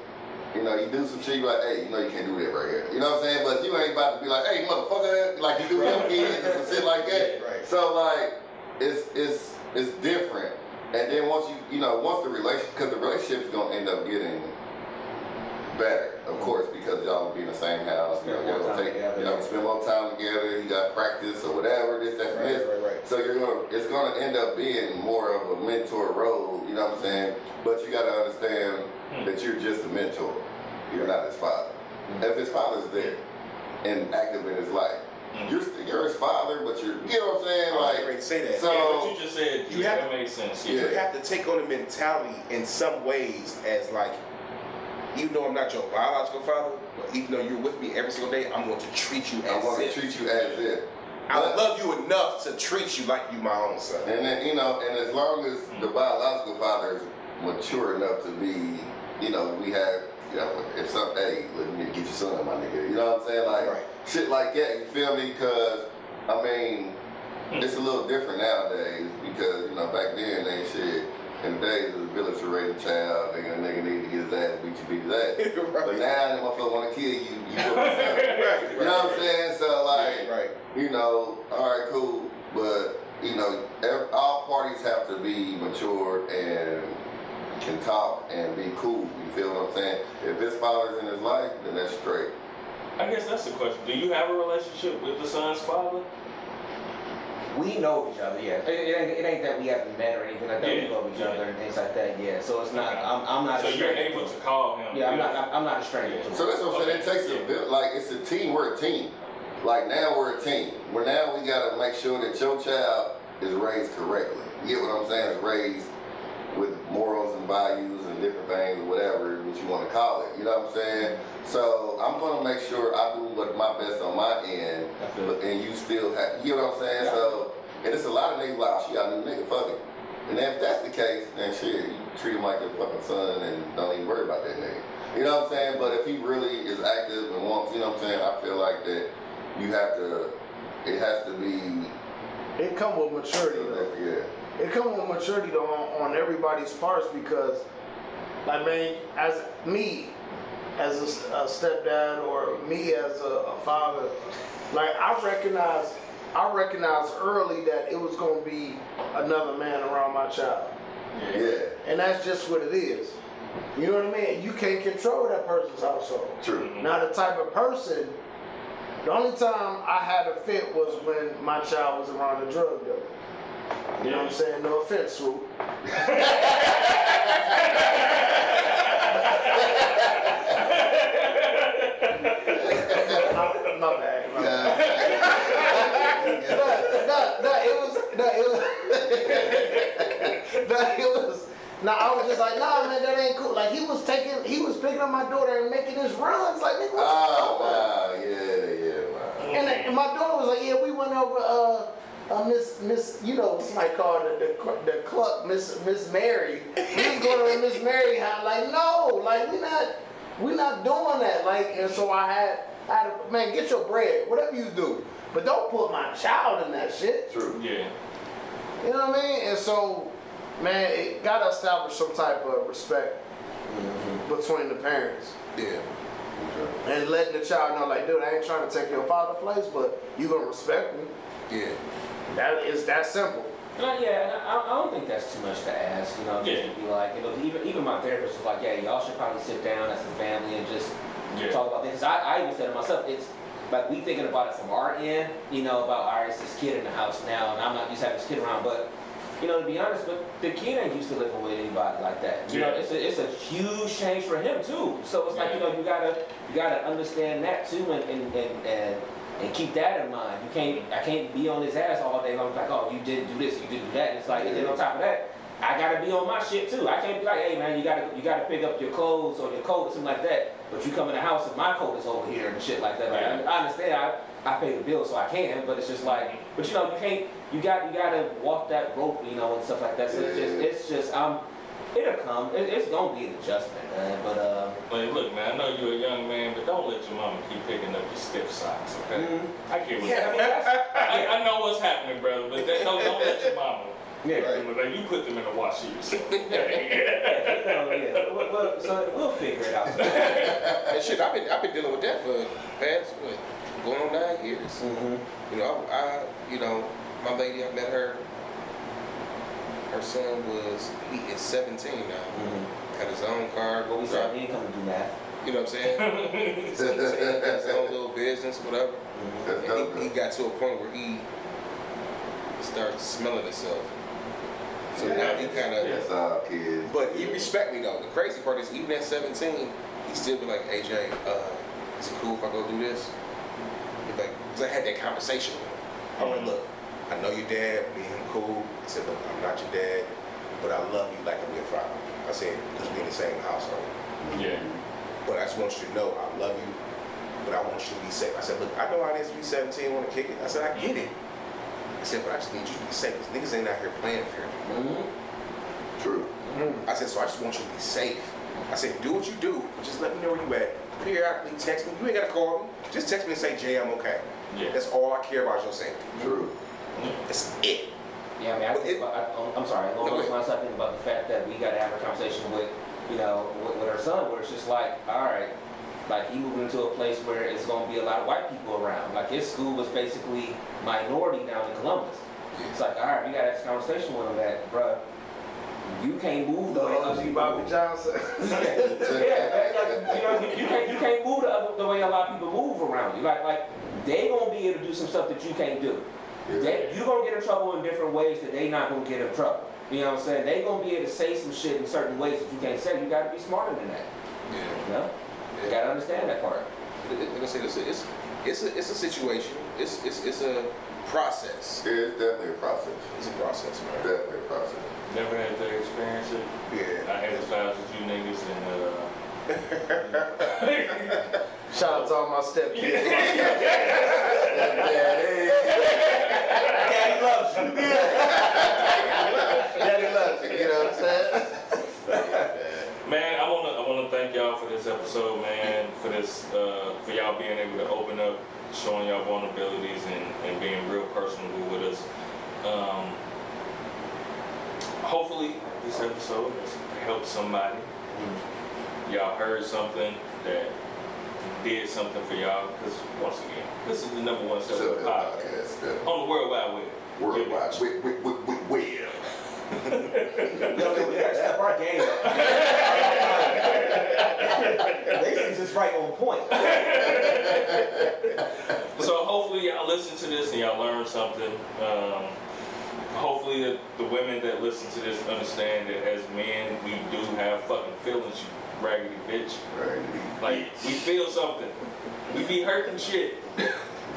You know, you do some shit, you like, hey, you know, you can't do that right here. You know what I'm saying? But you ain't about to be like, hey, motherfucker, like you do with your kids and some shit like that. Right. So like, it's it's it's different. And then once you you know once the relationship because the relationship's gonna end up getting better, of course, because y'all will be in the same house. You know, y'all take together. know spend more time together. You got practice or whatever. This that and Right, this. right, right. So you're gonna it's gonna end up being more of a mentor role. You know what I'm saying? But you gotta understand Hmm. that you're just a mentor. You're not his father. If his father's there and active in his life, Mhm. you're st- you're his father, but you're you know what I'm saying? I was Like ready to say that. so- yeah, what you just said, you yeah, have- that makes sense. Yeah. you have to take on the mentality in some ways as like, even though I'm not your biological father, but even though you're with me every single day, I'm going to treat you as I as want to if. treat you as if. I But- love you enough to treat you like you my own son. And then, you know, and as long as the biological father is mature enough to be, you know, we have, you know, if some, hey, let me get your son, my nigga. You know what I'm saying? Like, Right. shit like that, you feel me? Because, I mean, Hmm. it's a little different nowadays because, you know, back then, they shit, in the days of the village to raise a child, nigga, a nigga need to get his ass beat you, beat his ass. But right. now, the motherfucker want to kill you, you do it. Right, You know what I'm saying? So, like, right. you know, all right, cool, but you know, ev- all parties have to be matured and can talk and be cool. You feel what I'm saying? If his father's in his life, then that's straight. I guess that's the question. Do you have a relationship with the son's father? We know each other, yeah. It, it, ain't, it ain't that we haven't met or anything like that. Yeah, We know each yeah. other and things like that, yeah. So it's not. I'm, I'm not. So a you're stranger able to to call him. Yeah, I'm not. I'm, I'm not a stranger to So it. that's what I'm saying. It takes a bit. Like it's a team. We're a team. Like now we're a team. Where now we gotta make sure that your child is raised correctly. You get what I'm saying? Is raised with morals and values and different things, whatever what you want to call it. You know what I'm saying? So I'm gonna make sure I do what my best on my end, but and you still have. You know what I'm saying? Yeah. So and it's a lot of niggas like, oh, she got a new nigga, fuck it. And if that's the case, then shit, you treat him like your fucking son and don't even worry about that nigga. You know what I'm saying? But if he really is active and wants, you know what I'm saying? I feel like that you have to, it has to be, It come with maturity though. yeah. It comes with maturity though on, on everybody's parts because, like man, as me, as a stepdad or me as a, a father, like I recognize, I recognized early that it was gonna be another man around my child, Yeah, and that's just what it is. You know what I mean? You can't control that person's household. true. Mm-hmm. Now the type of person, the only time I had a fit was when my child was around a drug dealer. You know what I'm saying? No offense, Swoop. my, my bad. My bad. no, no, no, it was, no, it was, no, it was, no, I was just like, nah, man, that ain't cool. Like, he was taking, he was picking up my daughter and making his runs. Like, nigga, what you Oh, wow, yeah, yeah, wow. And, and my daughter was like, yeah, we went over, uh, uh, Miss, Miss, you know, somebody called the, the, the cluck, Miss, Miss Mary. We was going to Miss Mary house. Like, no, like, we not, we not doing that. Like, and so I had, I had, to, man, get your bread, whatever you do. But don't put my child in that shit. True. Yeah. You know what I mean? And so, man, it got to establish some type of respect between the parents. Yeah. And letting the child know, like, dude, I ain't trying to take your father's place, but you gonna respect me. Yeah. That is that simple. And I, yeah, and I, I don't think that's too much to ask, you know, just Yeah. to be like, you know, even even my therapist was like, yeah, y'all should probably sit down as a family and just Yeah. talk about things. I, I even said to myself, it's like we thinking about it from our end, you know, about all right, it's this kid in the house now, and I'm not used to having this kid around, but you know, to be honest, but the kid ain't used to living with anybody like that. You know, it's a it's a huge change for him too. So it's like you know, you gotta you gotta understand that too, and and and. and and keep that in mind. You can't, I can't be on his ass all day long. Like, oh, you didn't do this, you didn't do that. And it's like, and then on top of that, I gotta be on my shit too. I can't be like, hey man, you gotta, you gotta pick up your clothes or your coat or something like that. But you come in the house and my coat is over here and shit like that. Like, I, I understand. I, I pay the bill so I can, but it's just like, but you know, you can't, you got, you gotta walk that rope, you know, and stuff like that. So it's just, it's just, um, it'll come. It, it's gonna be an adjustment, man. But uh, Like, look, man, I know you're a young man, but don't let your mama keep picking up your stiff socks, okay? mm, I get what yeah, I mean, that's, I, I know what's happening, brother, but that, don't, don't let your mama. yeah. Right. Like, you put them in the wash yourself. Yeah, yeah. We'll, we'll, so we'll figure it out. And shit, I've been I've been dealing with that for past what, going on nine years. mm-hmm. You know, I, I you know, my lady, I met her. Her son was he is 17 now. Mm-hmm. Got his own car. Well, we Go said drive. we ain't come to do math. You know what I'm saying? 17, got his own little business, whatever. That's dope, And he, he got to a point where he started smelling himself. So now he kind of. That's all kids. But he respect me though. The crazy part is even at 17, he still be like, AJ, uh, is it cool if I go do this? He's like, cause I had that conversation with him. I went, look, I know your dad, me and cool. I said, look, I'm not your dad, but I love you like I'm your father. I said, because we're in the same household. yeah. But I just want you to know I love you, but I want you to be safe. I said, look, I know how it is to be 17, want to kick it. I said, I get it. I said, but I just need you to be safe. niggas ain't out here playing fair. Mm-hmm. True. I said, so I just want you to be safe. I said, do what you do, but just let me know where you at. Periodically text me. You ain't gotta call me. Just text me and say, Jay, I'm okay. Yeah. That's all I care about is your safety. True. That's it. Yeah, I mean, I But think it- about, I, oh, I'm sorry, along No, those lines, I think about the fact that we gotta have a conversation with, you know, with, with our son, where it's just like, all right, like he moving into a place where it's gonna be a lot of white people around. Like his school was basically minority down in Columbus. It's like, all right, we gotta have this conversation with him that, bruh, you can't move The the way other people Bobby move. Johnson. yeah, man, like, you know, you, you can't you can't move the, the way a lot of people move around you. Like like they gonna be able to do some stuff that you can't do. They, you gonna get in trouble in different ways that they not gonna get in trouble. You know what I'm saying? They gonna be able to say some shit in certain ways that you can't say. You gotta be smarter than that. Yeah. You know? You gotta understand that part. Like I said, it's a, it's, it's a, it's a situation. It's, it's, it's a process. Yeah, it's definitely a process. It's a process, man. Definitely a process. Never had to experience it. Yeah. I empathize with you niggas and, uh, Shout out to all my stepkids. Daddy loves you. Daddy loves you, you know what I'm saying? Man, I wanna I wanna thank y'all for this episode, man. For this uh, for y'all being able to open up, showing y'all vulnerabilities and, and being real personable with us. Um, hopefully this episode has helped somebody. Y'all heard something that did something for y'all. Cause once again, this is the number one So, show uh, podcast podcast, on the World Wide Web. Worldwide. Wait, wait, wait, wait, wait. Yo, yo, we gotta step our game up. Lacey's just right on point. So hopefully y'all listen to this and y'all learn something. Um, hopefully the, the women that listen to this understand that as men we do have fucking feelings, you raggedy bitch. Right. Like we feel something. We be hurting shit.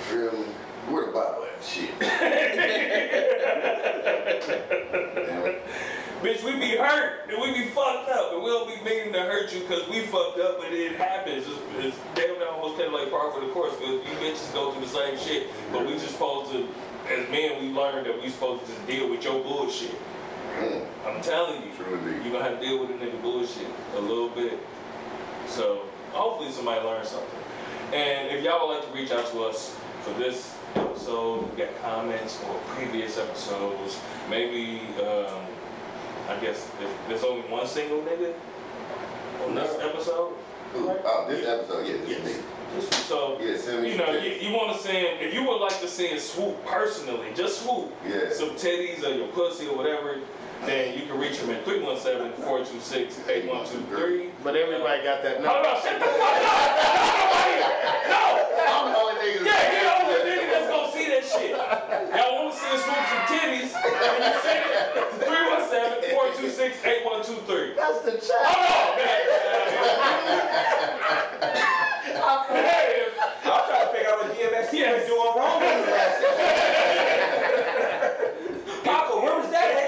Feel me? Where the bottle at? Shit. Bitch, we be hurt and we be fucked up and we don't be meaning to hurt you because we fucked up but it happens. It's, it's damn near almost kind of like par for the course because you bitches go through the same shit. But we just supposed to, as men, we learned that we supposed to just deal with your bullshit. Mm, I'm telling you, True you're gonna have to deal with the nigga bullshit a little So hopefully somebody learned something. And if y'all would like to reach out to us for this episode, we got comments or previous episodes, maybe um, I guess if there's only one single nigga on this episode. Ooh, oh, this episode, yeah, this Yes. is me. So Yeah, you know, you, you want to send if you would like to send swoop personally, just swoop Yeah. some titties or your pussy or whatever, then you can reach him at 317-426-8123. But everybody got that number. Hold on, shut the fuck up! Nobody! No! I'm the only nigga you know the nigga that's gonna see that shit. Y'all wanna see us swoop some titties? And you send it 317-426-8123. That's the chat. man. Hey, I'm trying to figure out what DMX was doing wrong in the last Papa, where was that at?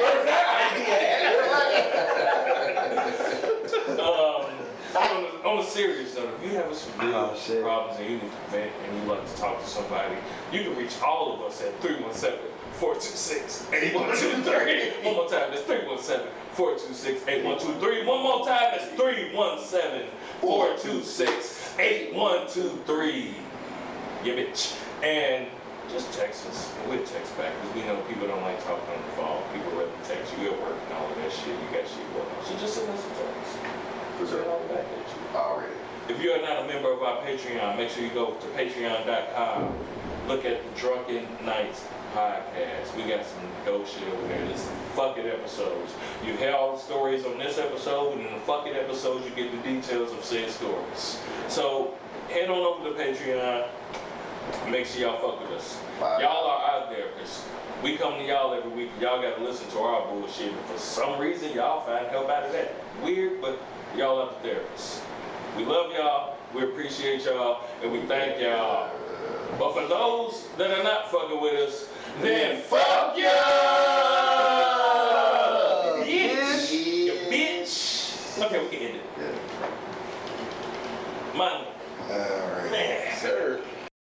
Where was that idea at? um, on, the, on a serious though, if you have some real Oh, problems and you need to vent and you like to talk to somebody, you can reach all of us at 317 426 8123. One more time, that's 317 426 8123. One more time, that's 317 426 8123. Yeah, bitch. And just text us, and we'll text back, because we know people don't like talking on the phone. People rather text you at work and all of that shit. You got shit going on. So just send us a text. For Send it sure. all back at you. Already. If you are not a member of our Patreon, make sure you go to patreon.com. Look at the Drunken Knights podcast. We got some dope shit over there. This is fuck it episodes. You hear all the stories on this episode, and in the fuck it episodes, you get the details of said stories. So head on over to Patreon. Make sure y'all fuck with us. Bye. Y'all are our therapists. We come to y'all every week. Y'all gotta listen to our bullshit. And for some reason, y'all find help out of that. Weird, but y'all are the therapists. We love y'all. We appreciate y'all, and we thank y'all. But for those that are not fucking with us, then fuck you, bitch, you bitch. Okay, we can end it. Yeah. Man, Alright. man. Sir.